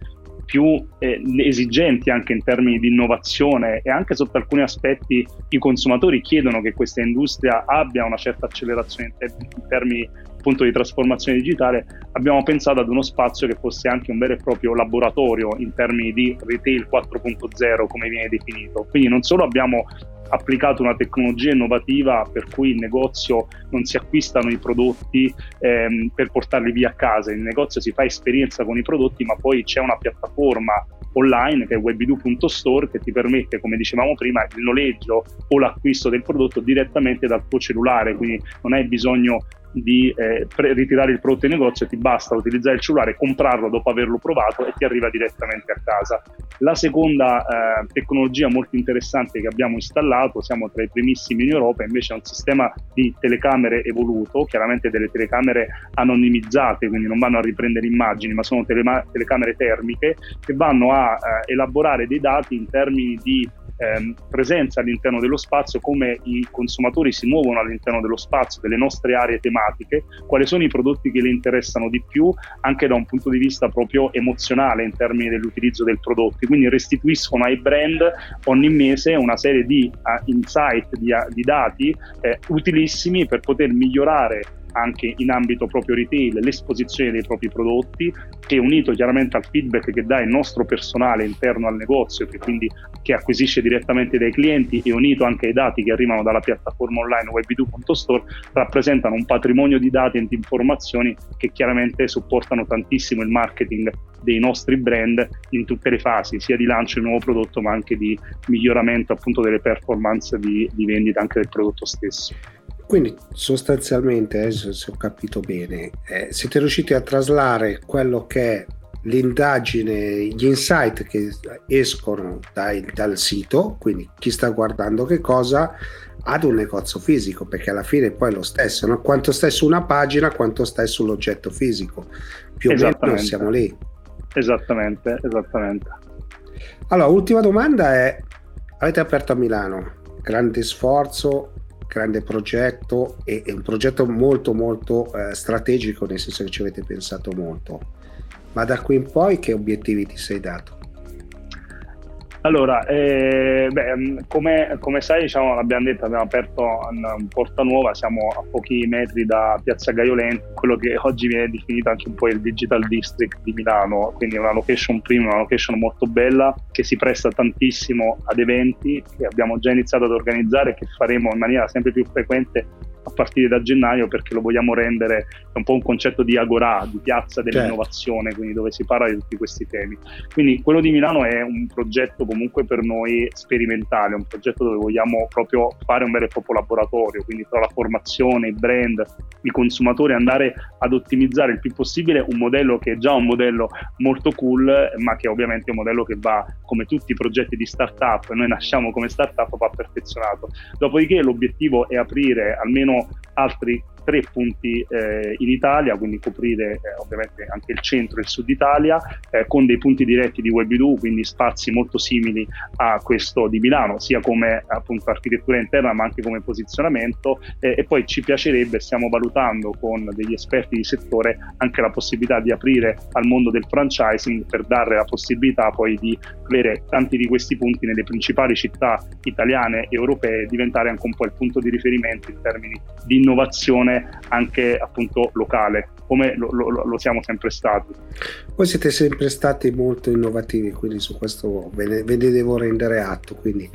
più eh, esigenti anche in termini di innovazione e anche sotto alcuni aspetti i consumatori chiedono che questa industria abbia una certa accelerazione in, ter- in termini appunto di trasformazione digitale, abbiamo pensato ad uno spazio che fosse anche un vero e proprio laboratorio in termini di retail 4.0 come viene definito. Quindi non solo abbiamo applicato una tecnologia innovativa per cui in negozio non si acquistano i prodotti ehm, per portarli via a casa, in negozio si fa esperienza con i prodotti, ma poi c'è una piattaforma online che è webidu.store che ti permette, come dicevamo prima, il noleggio o l'acquisto del prodotto direttamente dal tuo cellulare, quindi non hai bisogno di eh, pre- ritirare il prodotto in negozio, ti basta utilizzare il cellulare, comprarlo dopo averlo provato e ti arriva direttamente a casa. La seconda eh, tecnologia molto interessante che abbiamo installato, siamo tra i primissimi in Europa, invece è un sistema di telecamere evoluto, chiaramente delle telecamere anonimizzate, quindi non vanno a riprendere immagini, ma sono telema- telecamere termiche che vanno a eh, elaborare dei dati in termini di ehm, presenza all'interno dello spazio, come i consumatori si muovono all'interno dello spazio, delle nostre aree tematiche, quali sono i prodotti che le interessano di più, anche da un punto di vista proprio emozionale in termini dell'utilizzo del prodotto. Quindi restituiscono ai brand ogni mese una serie di uh, insight, di, uh, di dati eh, utilissimi per poter migliorare anche in ambito proprio retail l'esposizione dei propri prodotti, che unito chiaramente al feedback che dà il nostro personale interno al negozio, che quindi che acquisisce direttamente dai clienti e unito anche ai dati che arrivano dalla piattaforma online web2.store, rappresentano un patrimonio di dati e di informazioni che chiaramente supportano tantissimo il marketing dei nostri brand in tutte le fasi, sia di lancio del nuovo prodotto ma anche di miglioramento appunto delle performance di, di vendita anche del prodotto stesso. Quindi sostanzialmente, se ho capito bene, eh, siete riusciti a traslare quello che è l'indagine, gli insight che escono dai, dal sito, quindi chi sta guardando che cosa, ad un negozio fisico, perché alla fine poi è lo stesso, no? quanto stai su una pagina, quanto stai sull'oggetto fisico, più o meno siamo lì. Esattamente, esattamente. Allora, ultima domanda è, avete aperto a Milano, grande sforzo, grande progetto e, e un progetto molto molto eh, strategico, nel senso che ci avete pensato molto. Ma da qui in poi che obiettivi ti sei dato? Allora, eh, beh, mm, come, come, sai, diciamo, l'abbiamo detto, abbiamo aperto una Porta Nuova, siamo a pochi metri da Piazza Gaiolenti, quello che oggi viene definito anche un po' il Digital District di Milano, quindi una location prima, una location molto bella che si presta tantissimo ad eventi che abbiamo già iniziato ad organizzare e che faremo in maniera sempre più frequente a partire da gennaio perché lo vogliamo rendere un po' un concetto di agorà, di piazza dell'innovazione, certo. quindi dove si parla di tutti questi temi. Quindi quello di Milano è un progetto comunque per noi sperimentale, un progetto dove vogliamo proprio fare un vero e proprio laboratorio, quindi tra la formazione, i brand, i consumatori, andare ad ottimizzare il più possibile un modello che è già un modello molto cool, ma che ovviamente è un modello che va, come tutti i progetti di startup, noi nasciamo come startup, va perfezionato. Dopodiché l'obiettivo è aprire almeno altri tre punti eh, in Italia, quindi coprire eh, ovviamente anche il centro e il sud Italia, eh, con dei punti diretti di Web2, quindi spazi molto simili a questo di Milano, sia come appunto architettura interna ma anche come posizionamento. Eh, e poi ci piacerebbe, stiamo valutando con degli esperti di settore anche la possibilità di aprire al mondo del franchising per dare la possibilità poi di avere tanti di questi punti nelle principali città italiane e europee e diventare anche un po' il punto di riferimento in termini di innovazione anche appunto locale come lo, lo, lo, siamo sempre stati. Voi siete sempre stati molto innovativi, quindi su questo ve ne, ve ne, devo rendere atto. Quindi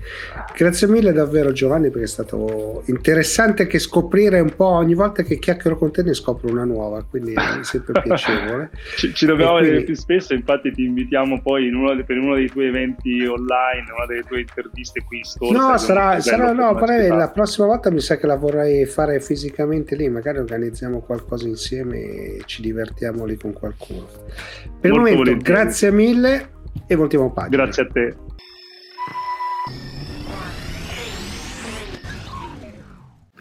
grazie mille davvero Giovanni perché è stato interessante che scoprire un po' ogni volta che chiacchiero con te ne scopro una nuova, quindi è sempre piacevole. ci, ci, dobbiamo quindi... vedere più spesso, infatti ti invitiamo poi in uno, per uno dei tuoi eventi online, una delle tue interviste qui in store. No, sarà, sarà no, la prossima volta mi sa che la vorrei fare fisicamente lì, magari organizziamo qualcosa insieme ci divertiamo lì con qualcuno. Per Molto il momento, volentieri. grazie mille e voltiamo pagina. Grazie a te.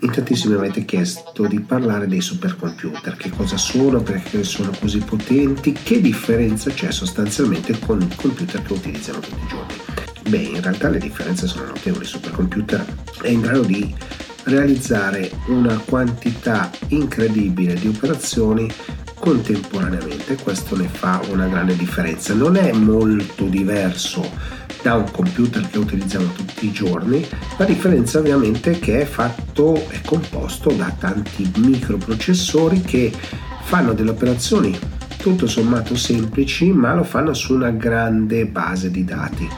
In tantissimi avete chiesto di parlare dei supercomputer, che cosa sono, perché sono così potenti, che differenza c'è sostanzialmente con i computer che utilizziamo tutti i giorni. Beh, in realtà le differenze sono notevoli, il supercomputer è in grado di realizzare una quantità incredibile di operazioni contemporaneamente, questo ne fa una grande differenza. Non è molto diverso da un computer che utilizziamo tutti i giorni, la differenza ovviamente è che è fatto, è composto da tanti microprocessori che fanno delle operazioni tutto sommato semplici, ma lo fanno su una grande base di dati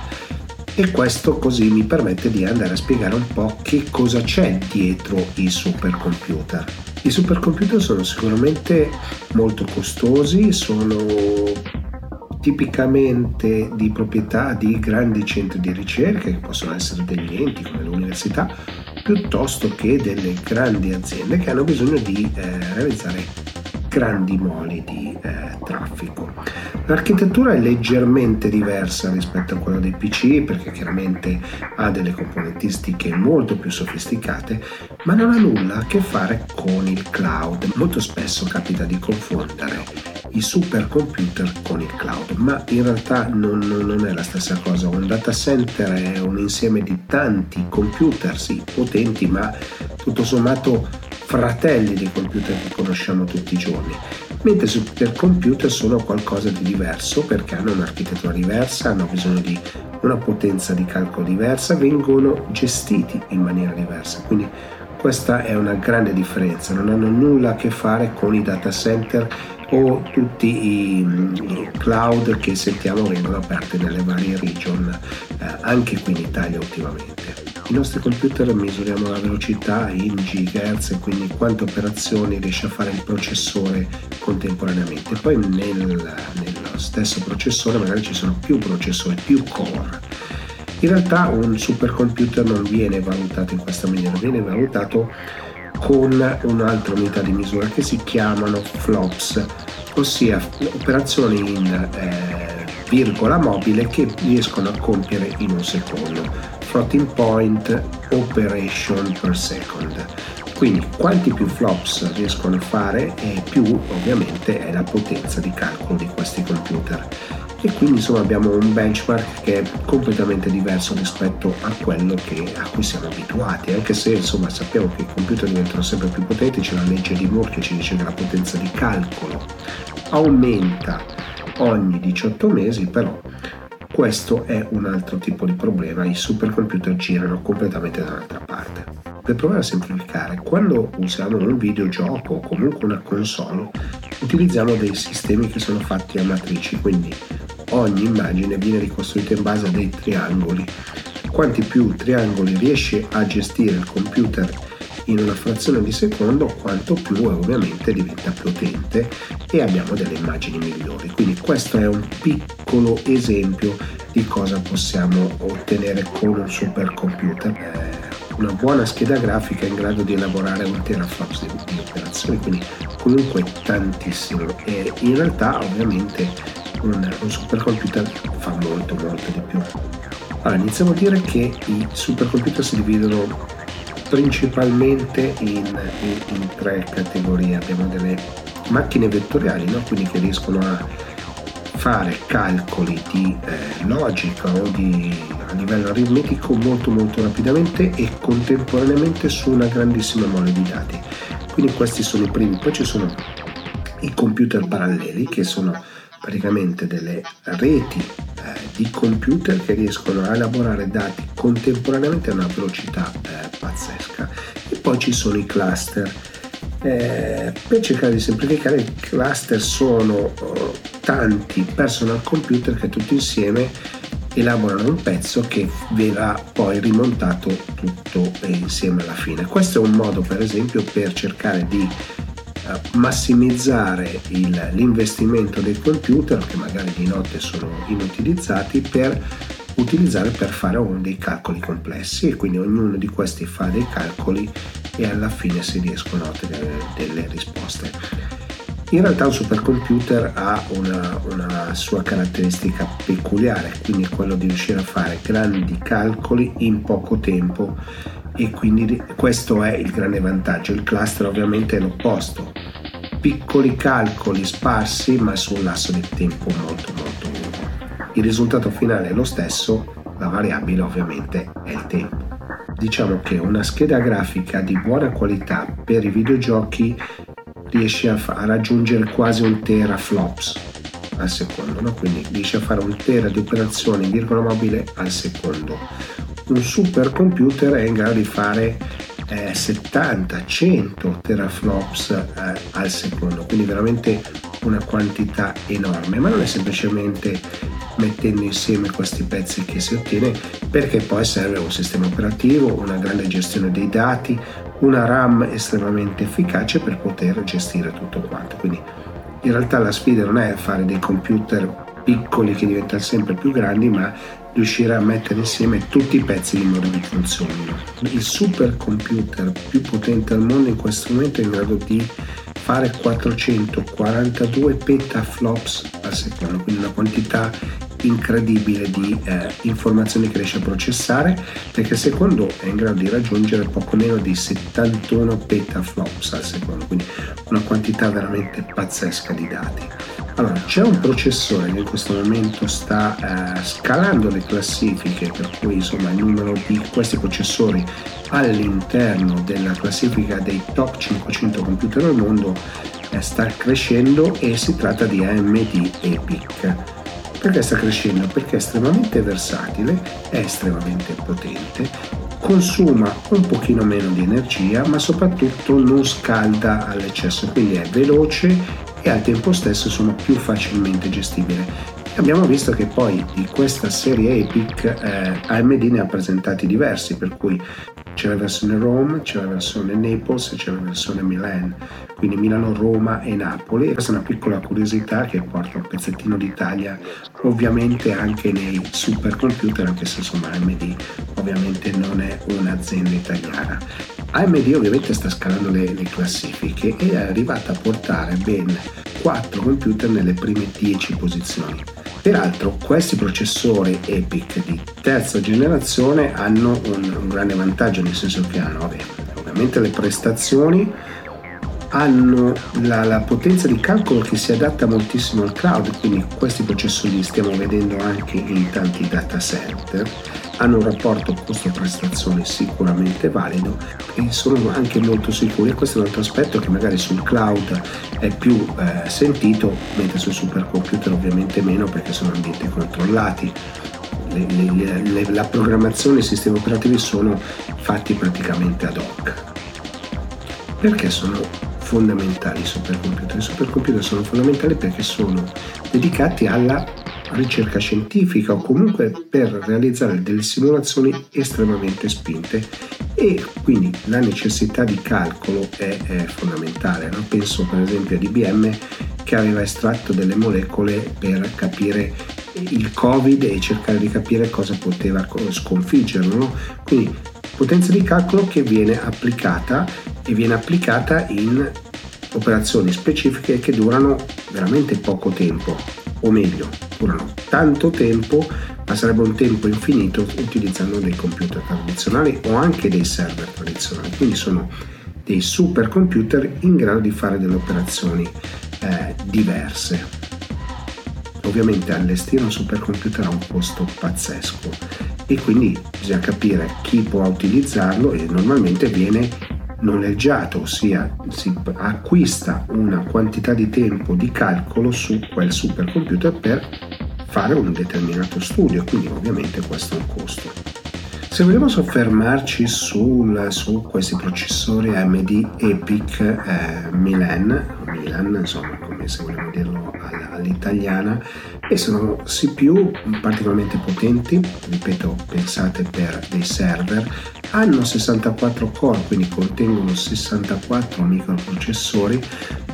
e questo così mi permette di andare a spiegare un po' che cosa c'è dietro i supercomputer. I supercomputer sono sicuramente molto costosi, sono tipicamente di proprietà di grandi centri di ricerca che possono essere degli enti come l'università piuttosto che delle grandi aziende che hanno bisogno di eh, realizzare grandi moli di eh, traffico. L'architettura è leggermente diversa rispetto a quella dei PC perché chiaramente ha delle componentistiche molto più sofisticate, ma non ha nulla a che fare con il cloud. Molto spesso capita di confondere i supercomputer con il cloud, ma in realtà non, non, è la stessa cosa. Un data center è un insieme di tanti computer, sì, potenti, ma tutto sommato fratelli dei computer che conosciamo tutti i giorni, mentre i supercomputer sono qualcosa di diverso perché hanno un'architettura diversa, hanno bisogno di una potenza di calcolo diversa, vengono gestiti in maniera diversa. Quindi Questa è una grande differenza, non hanno nulla a che fare con i data center o tutti i cloud che sentiamo vengono aperti nelle varie region, eh, anche qui in Italia ultimamente. I nostri computer misuriamo la velocità in gigahertz, quindi quante operazioni riesce a fare il processore contemporaneamente. Poi nel, nello stesso processore magari ci sono più processori, più core. In realtà un supercomputer non viene valutato in questa maniera, viene valutato con un'altra unità di misura che si chiamano flops, ossia operazioni in eh, virgola mobile che riescono a compiere in un secondo. Floating point operation per second. Quindi quanti più flops riescono a fare e più ovviamente è la potenza di calcolo di questi computer e quindi insomma abbiamo un benchmark che è completamente diverso rispetto a quello che, a cui siamo abituati anche se insomma sappiamo che i computer diventano sempre più potenti c'è la legge di Moore che ci dice che la potenza di calcolo aumenta ogni 18 mesi però questo è un altro tipo di problema i supercomputer girano completamente dall'altra parte per provare a semplificare quando usiamo un videogioco o comunque una console utilizziamo dei sistemi che sono fatti a matrici quindi ogni immagine viene ricostruita in base a dei triangoli. Quanti più triangoli riesce a gestire il computer in una frazione di secondo, quanto più ovviamente diventa potente e abbiamo delle immagini migliori. Quindi questo è un piccolo esempio di cosa possiamo ottenere con un supercomputer. Eh, una buona scheda grafica in grado di elaborare un teraflops di operazioni, quindi comunque tantissimo. E in realtà ovviamente un, un supercomputer fa molto molto di più. Allora, iniziamo a dire che i supercomputer si dividono principalmente in, in, in tre categorie. Abbiamo delle macchine vettoriali, no? quindi che riescono a fare calcoli di eh, logica o di, a livello aritmetico molto molto rapidamente e contemporaneamente su una grandissima mole di dati. Quindi questi sono i primi, poi ci sono i computer paralleli che sono praticamente delle reti di computer che riescono a elaborare dati contemporaneamente a una velocità eh, pazzesca. E poi ci sono i cluster. Eh, per cercare di semplificare i cluster sono oh, tanti personal computer che tutti insieme elaborano un pezzo che verrà poi rimontato tutto insieme alla fine. Questo è un modo per esempio per cercare di massimizzare il, l'investimento dei computer che magari di notte sono inutilizzati per utilizzare per fare dei calcoli complessi e quindi ognuno di questi fa dei calcoli e alla fine si riescono a ottenere delle risposte. In realtà un supercomputer ha una, una, sua caratteristica peculiare, quindi quello di riuscire a fare grandi calcoli in poco tempo e quindi questo è il grande vantaggio. Il cluster ovviamente è l'opposto, piccoli calcoli sparsi ma su un lasso di tempo molto molto lungo. Il risultato finale è lo stesso, la variabile ovviamente è il tempo. Diciamo che una scheda grafica di buona qualità per i videogiochi riesce a, fa- a raggiungere quasi un teraflops al secondo, no? quindi riesce a fare un tera di operazioni in virgola mobile al secondo un supercomputer è in grado di fare eh, 70-100 teraflops eh, al secondo, quindi veramente una quantità enorme, ma non è semplicemente mettendo insieme questi pezzi che si ottiene perché poi serve un sistema operativo, una grande gestione dei dati, una RAM estremamente efficace per poter gestire tutto quanto. Quindi in realtà la sfida non è fare dei computer piccoli che diventano sempre più grandi, ma riuscire a mettere insieme tutti i pezzi in modo che funzionino. Il supercomputer più potente al mondo in questo momento è in grado di fare 442 petaflops al secondo, quindi una quantità incredibile di eh, informazioni che riesce a processare perché secondo è in grado di raggiungere poco meno di 71 petaflops al secondo quindi una quantità veramente pazzesca di dati allora, c'è un processore che in questo momento sta eh, scalando le classifiche, per cui insomma il numero di questi processori all'interno della classifica dei top 500 computer al mondo eh, sta crescendo e si tratta di AMD EPIC. Perché sta crescendo? Perché è estremamente versatile, è estremamente potente consuma un pochino meno di energia ma soprattutto non scalda all'eccesso quindi è veloce e al tempo stesso sono più facilmente gestibili abbiamo visto che poi di questa serie Epic eh, AMD ne ha presentati diversi per cui c'è la versione Rome, c'è la versione Naples e c'è la versione Milan, quindi Milano, Roma e Napoli. Questa è una piccola curiosità che porta un pezzettino d'Italia ovviamente anche nei supercomputer, anche se insomma AMD ovviamente non è un'azienda italiana. AMD ovviamente sta scalando le, le classifiche e è arrivata a portare ben 4 computer nelle prime 10 posizioni. Peraltro questi processori EPIC di terza generazione hanno un, un grande vantaggio, nel senso che hanno ovviamente le prestazioni, hanno la, la, potenza di calcolo che si adatta moltissimo al cloud, quindi questi processori li stiamo vedendo anche in tanti data center, hanno un rapporto costo-prestazione sicuramente valido e sono anche molto sicuri. Questo è un altro aspetto che magari sul cloud è più eh, sentito, mentre sul supercomputer ovviamente meno perché sono ambienti controllati. Le, le, le, la programmazione e i sistemi operativi sono fatti praticamente ad hoc. Perché sono fondamentali i supercomputer. I supercomputer sono fondamentali perché sono dedicati alla ricerca scientifica o comunque per realizzare delle simulazioni estremamente spinte e quindi la necessità di calcolo è, è fondamentale. No? Penso per esempio ad IBM che aveva estratto delle molecole per capire il Covid e cercare di capire cosa poteva sconfiggerlo. No? Quindi potenza di calcolo che viene applicata e viene applicata in operazioni specifiche che durano veramente poco tempo, o meglio, durano tanto tempo, ma sarebbe un tempo infinito utilizzando dei computer tradizionali o anche dei server tradizionali. Quindi sono dei supercomputer in grado di fare delle operazioni eh, diverse. Ovviamente allestire un supercomputer ha un costo pazzesco e quindi bisogna capire chi può utilizzarlo e normalmente viene noleggiato, ossia si acquista una quantità di tempo di calcolo su quel supercomputer per fare un determinato studio, quindi ovviamente questo è un costo. Se vogliamo soffermarci sul, su questi processori AMD EPIC eh, Milan, Milan, insomma come se vogliamo dirlo all'italiana, e sono CPU particolarmente potenti, ripeto, pensate per dei server, hanno 64 core, quindi contengono 64 microprocessori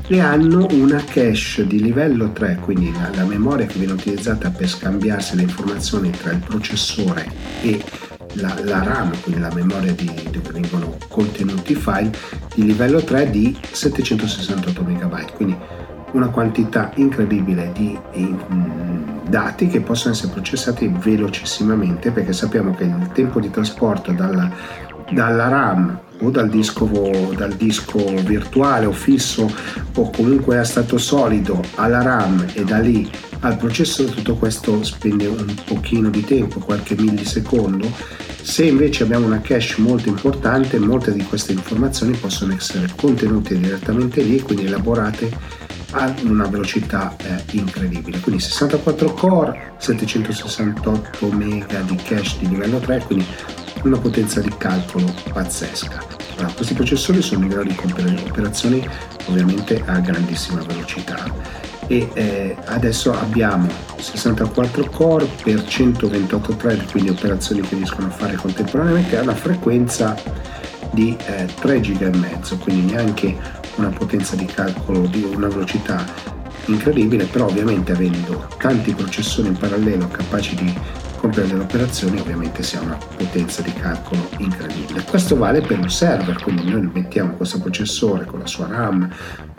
e hanno una cache di livello 3, quindi la, la memoria che viene utilizzata per scambiarsi le informazioni tra il processore e la, la, RAM, quindi la memoria di, dove vengono contenuti i file, di livello 3 di 768 MB, quindi una quantità incredibile di, di dati che possono essere processati velocissimamente perché sappiamo che il tempo di trasporto dalla, dalla RAM o dal disco, dal disco virtuale o fisso o comunque a stato solido alla RAM e da lì al processore tutto questo spende un pochino di tempo, qualche millisecondo. Se invece abbiamo una cache molto importante, molte di queste informazioni possono essere contenute direttamente lì, quindi elaborate a una velocità eh, incredibile. Quindi 64 core, 768 mega di cache di livello 3, quindi una potenza di calcolo pazzesca. Allora, questi processori sono in grado di compiere operazioni ovviamente a grandissima velocità e eh, adesso abbiamo 64 core per 128 thread, quindi operazioni che riescono a fare contemporaneamente alla frequenza di eh, 3 giga e mezzo, quindi neanche una potenza di calcolo di una velocità incredibile, però ovviamente avendo tanti processori in parallelo capaci di compiere delle operazioni ovviamente si ha una potenza di calcolo incredibile. Questo vale per un server, quindi noi mettiamo questo processore con la sua RAM,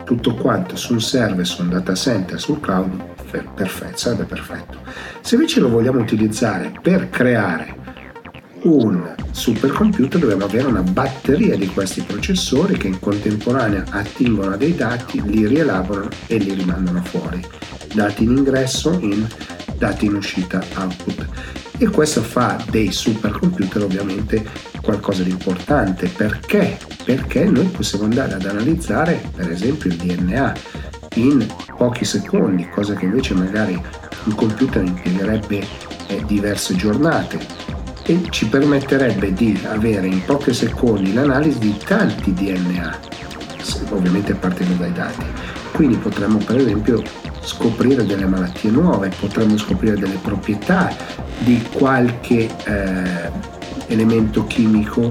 tutto quanto su un server, su un data center, sul cloud, perfetto, sarebbe perfetto. Se invece lo vogliamo utilizzare per creare un supercomputer dobbiamo avere una batteria di questi processori che in contemporanea attingono a dei dati, li rielaborano e li rimandano fuori. Dati in ingresso in dati in uscita output. E questo fa dei supercomputer ovviamente qualcosa di importante. Perché? Perché noi possiamo andare ad analizzare per esempio il DNA in pochi secondi, cosa che invece magari un computer impiegherebbe eh, diverse giornate e ci permetterebbe di avere in pochi secondi l'analisi di tanti DNA, ovviamente partendo dai dati. Quindi potremmo per esempio scoprire delle malattie nuove, potremmo scoprire delle proprietà di qualche eh, elemento chimico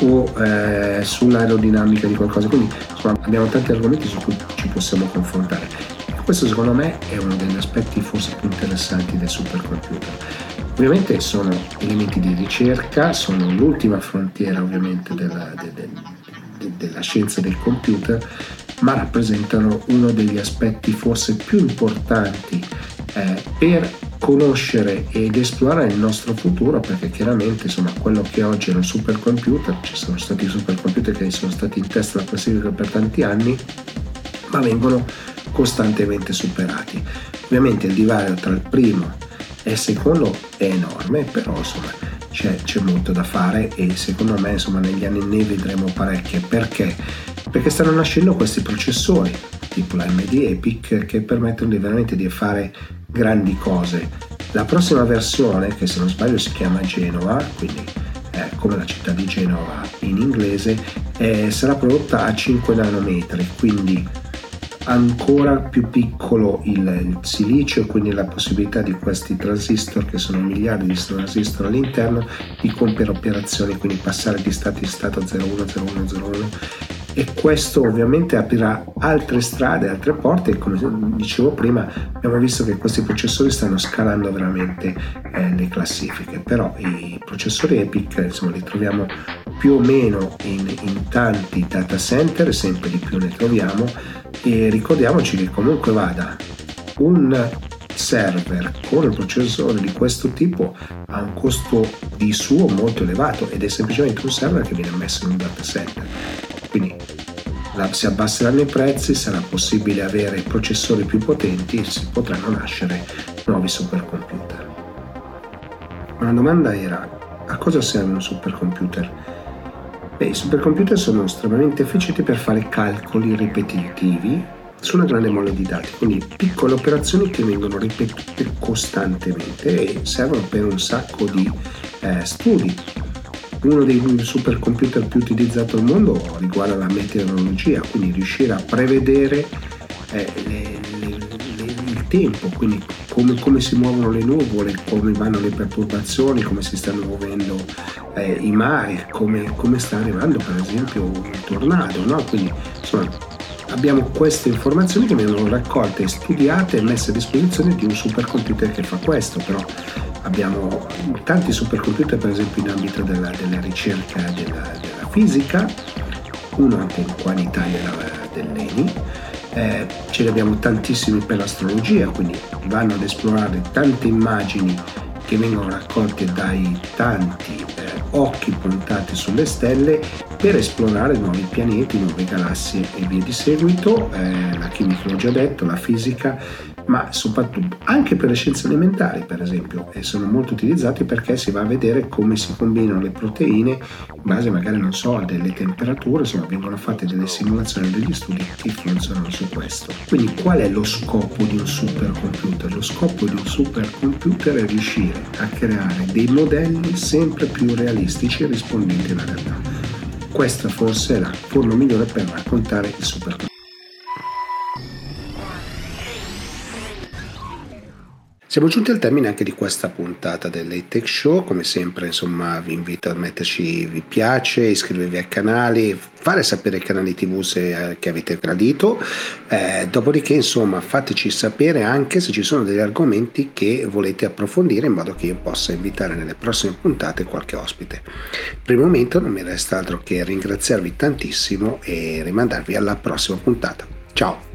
o eh, sull'aerodinamica di qualcosa. Quindi insomma, abbiamo tanti argomenti su cui ci possiamo confrontare. questo secondo me è uno degli aspetti forse più interessanti del supercomputer. Ovviamente sono elementi di ricerca, sono l'ultima frontiera ovviamente della, de, de, de, della scienza del computer, ma rappresentano uno degli aspetti forse più importanti eh, per conoscere ed esplorare il nostro futuro perché chiaramente insomma quello che oggi è un supercomputer ci sono stati supercomputer che sono stati in testa alla classifica per tanti anni ma vengono costantemente superati. Ovviamente il divario tra il primo e secondo è enorme però insomma c'è, c'è molto da fare e secondo me insomma negli anni ne vedremo parecchie perché perché stanno nascendo questi processori tipo l'AMD EPIC che permettono di veramente di fare grandi cose. La prossima versione, che se non sbaglio si chiama Genova, quindi eh, come la città di Genova in inglese, eh, sarà prodotta a 5 nanometri, quindi ancora più piccolo il, il, silicio e quindi la possibilità di questi transistor che sono miliardi di transistor all'interno di compiere operazioni quindi passare di stato in stato 010101 e questo ovviamente aprirà altre strade, altre porte e come dicevo prima abbiamo visto che questi processori stanno scalando veramente eh, le classifiche, però i processori EPIC insomma li troviamo più o meno in, in tanti data center, sempre di più ne troviamo e ricordiamoci che comunque vada un server con un processore di questo tipo ha un costo di suo molto elevato ed è semplicemente un server che viene messo in un data center quindi si abbasseranno i prezzi, sarà possibile avere processori più potenti e si potranno nascere nuovi supercomputer. Ma la domanda era, a cosa serve un supercomputer? Beh, i supercomputer sono estremamente efficienti per fare calcoli ripetitivi su una grande mole di dati, quindi piccole operazioni che vengono ripetute costantemente e servono per un sacco di eh, studi. Uno dei supercomputer più utilizzati al mondo riguarda la meteorologia, quindi riuscire a prevedere eh, le, le, tempo, quindi come, come, si muovono le nuvole, come vanno le perturbazioni, come si stanno muovendo eh, i mari, come, come, sta arrivando per esempio un tornado. No? Quindi insomma abbiamo queste informazioni che vengono raccolte, studiate e messe a disposizione di un supercomputer che fa questo, però abbiamo tanti supercomputer per esempio in ambito della, della ricerca della, della, fisica, uno anche qua in Italia dell'ENI, eh, ce ne abbiamo tantissimi per l'astrologia, quindi vanno ad esplorare tante immagini che vengono raccolte dai tanti eh, occhi puntati sulle stelle per esplorare nuovi pianeti, nuove galassie e via di seguito. Eh, la chimica l'ho già detto, la fisica ma soprattutto anche per le scienze alimentari, per esempio, e sono molto utilizzati perché si va a vedere come si combinano le proteine in base magari, non so, a delle temperature, insomma, vengono fatte delle simulazioni, degli studi che funzionano su questo. Quindi qual è lo scopo di un supercomputer? Lo scopo di un supercomputer è riuscire a creare dei modelli sempre più realistici e rispondenti alla realtà. Questa forse è la forma migliore per raccontare il supercomputer. Siamo giunti al termine anche di questa puntata dell'Atech Show, come sempre insomma vi invito a metterci vi piace, iscrivervi ai canali, fare sapere ai canali tv se, eh, che avete gradito, eh, dopodiché insomma fateci sapere anche se ci sono degli argomenti che volete approfondire in modo che io possa invitare nelle prossime puntate qualche ospite. Per il momento non mi resta altro che ringraziarvi tantissimo e rimandarvi alla prossima puntata. Ciao!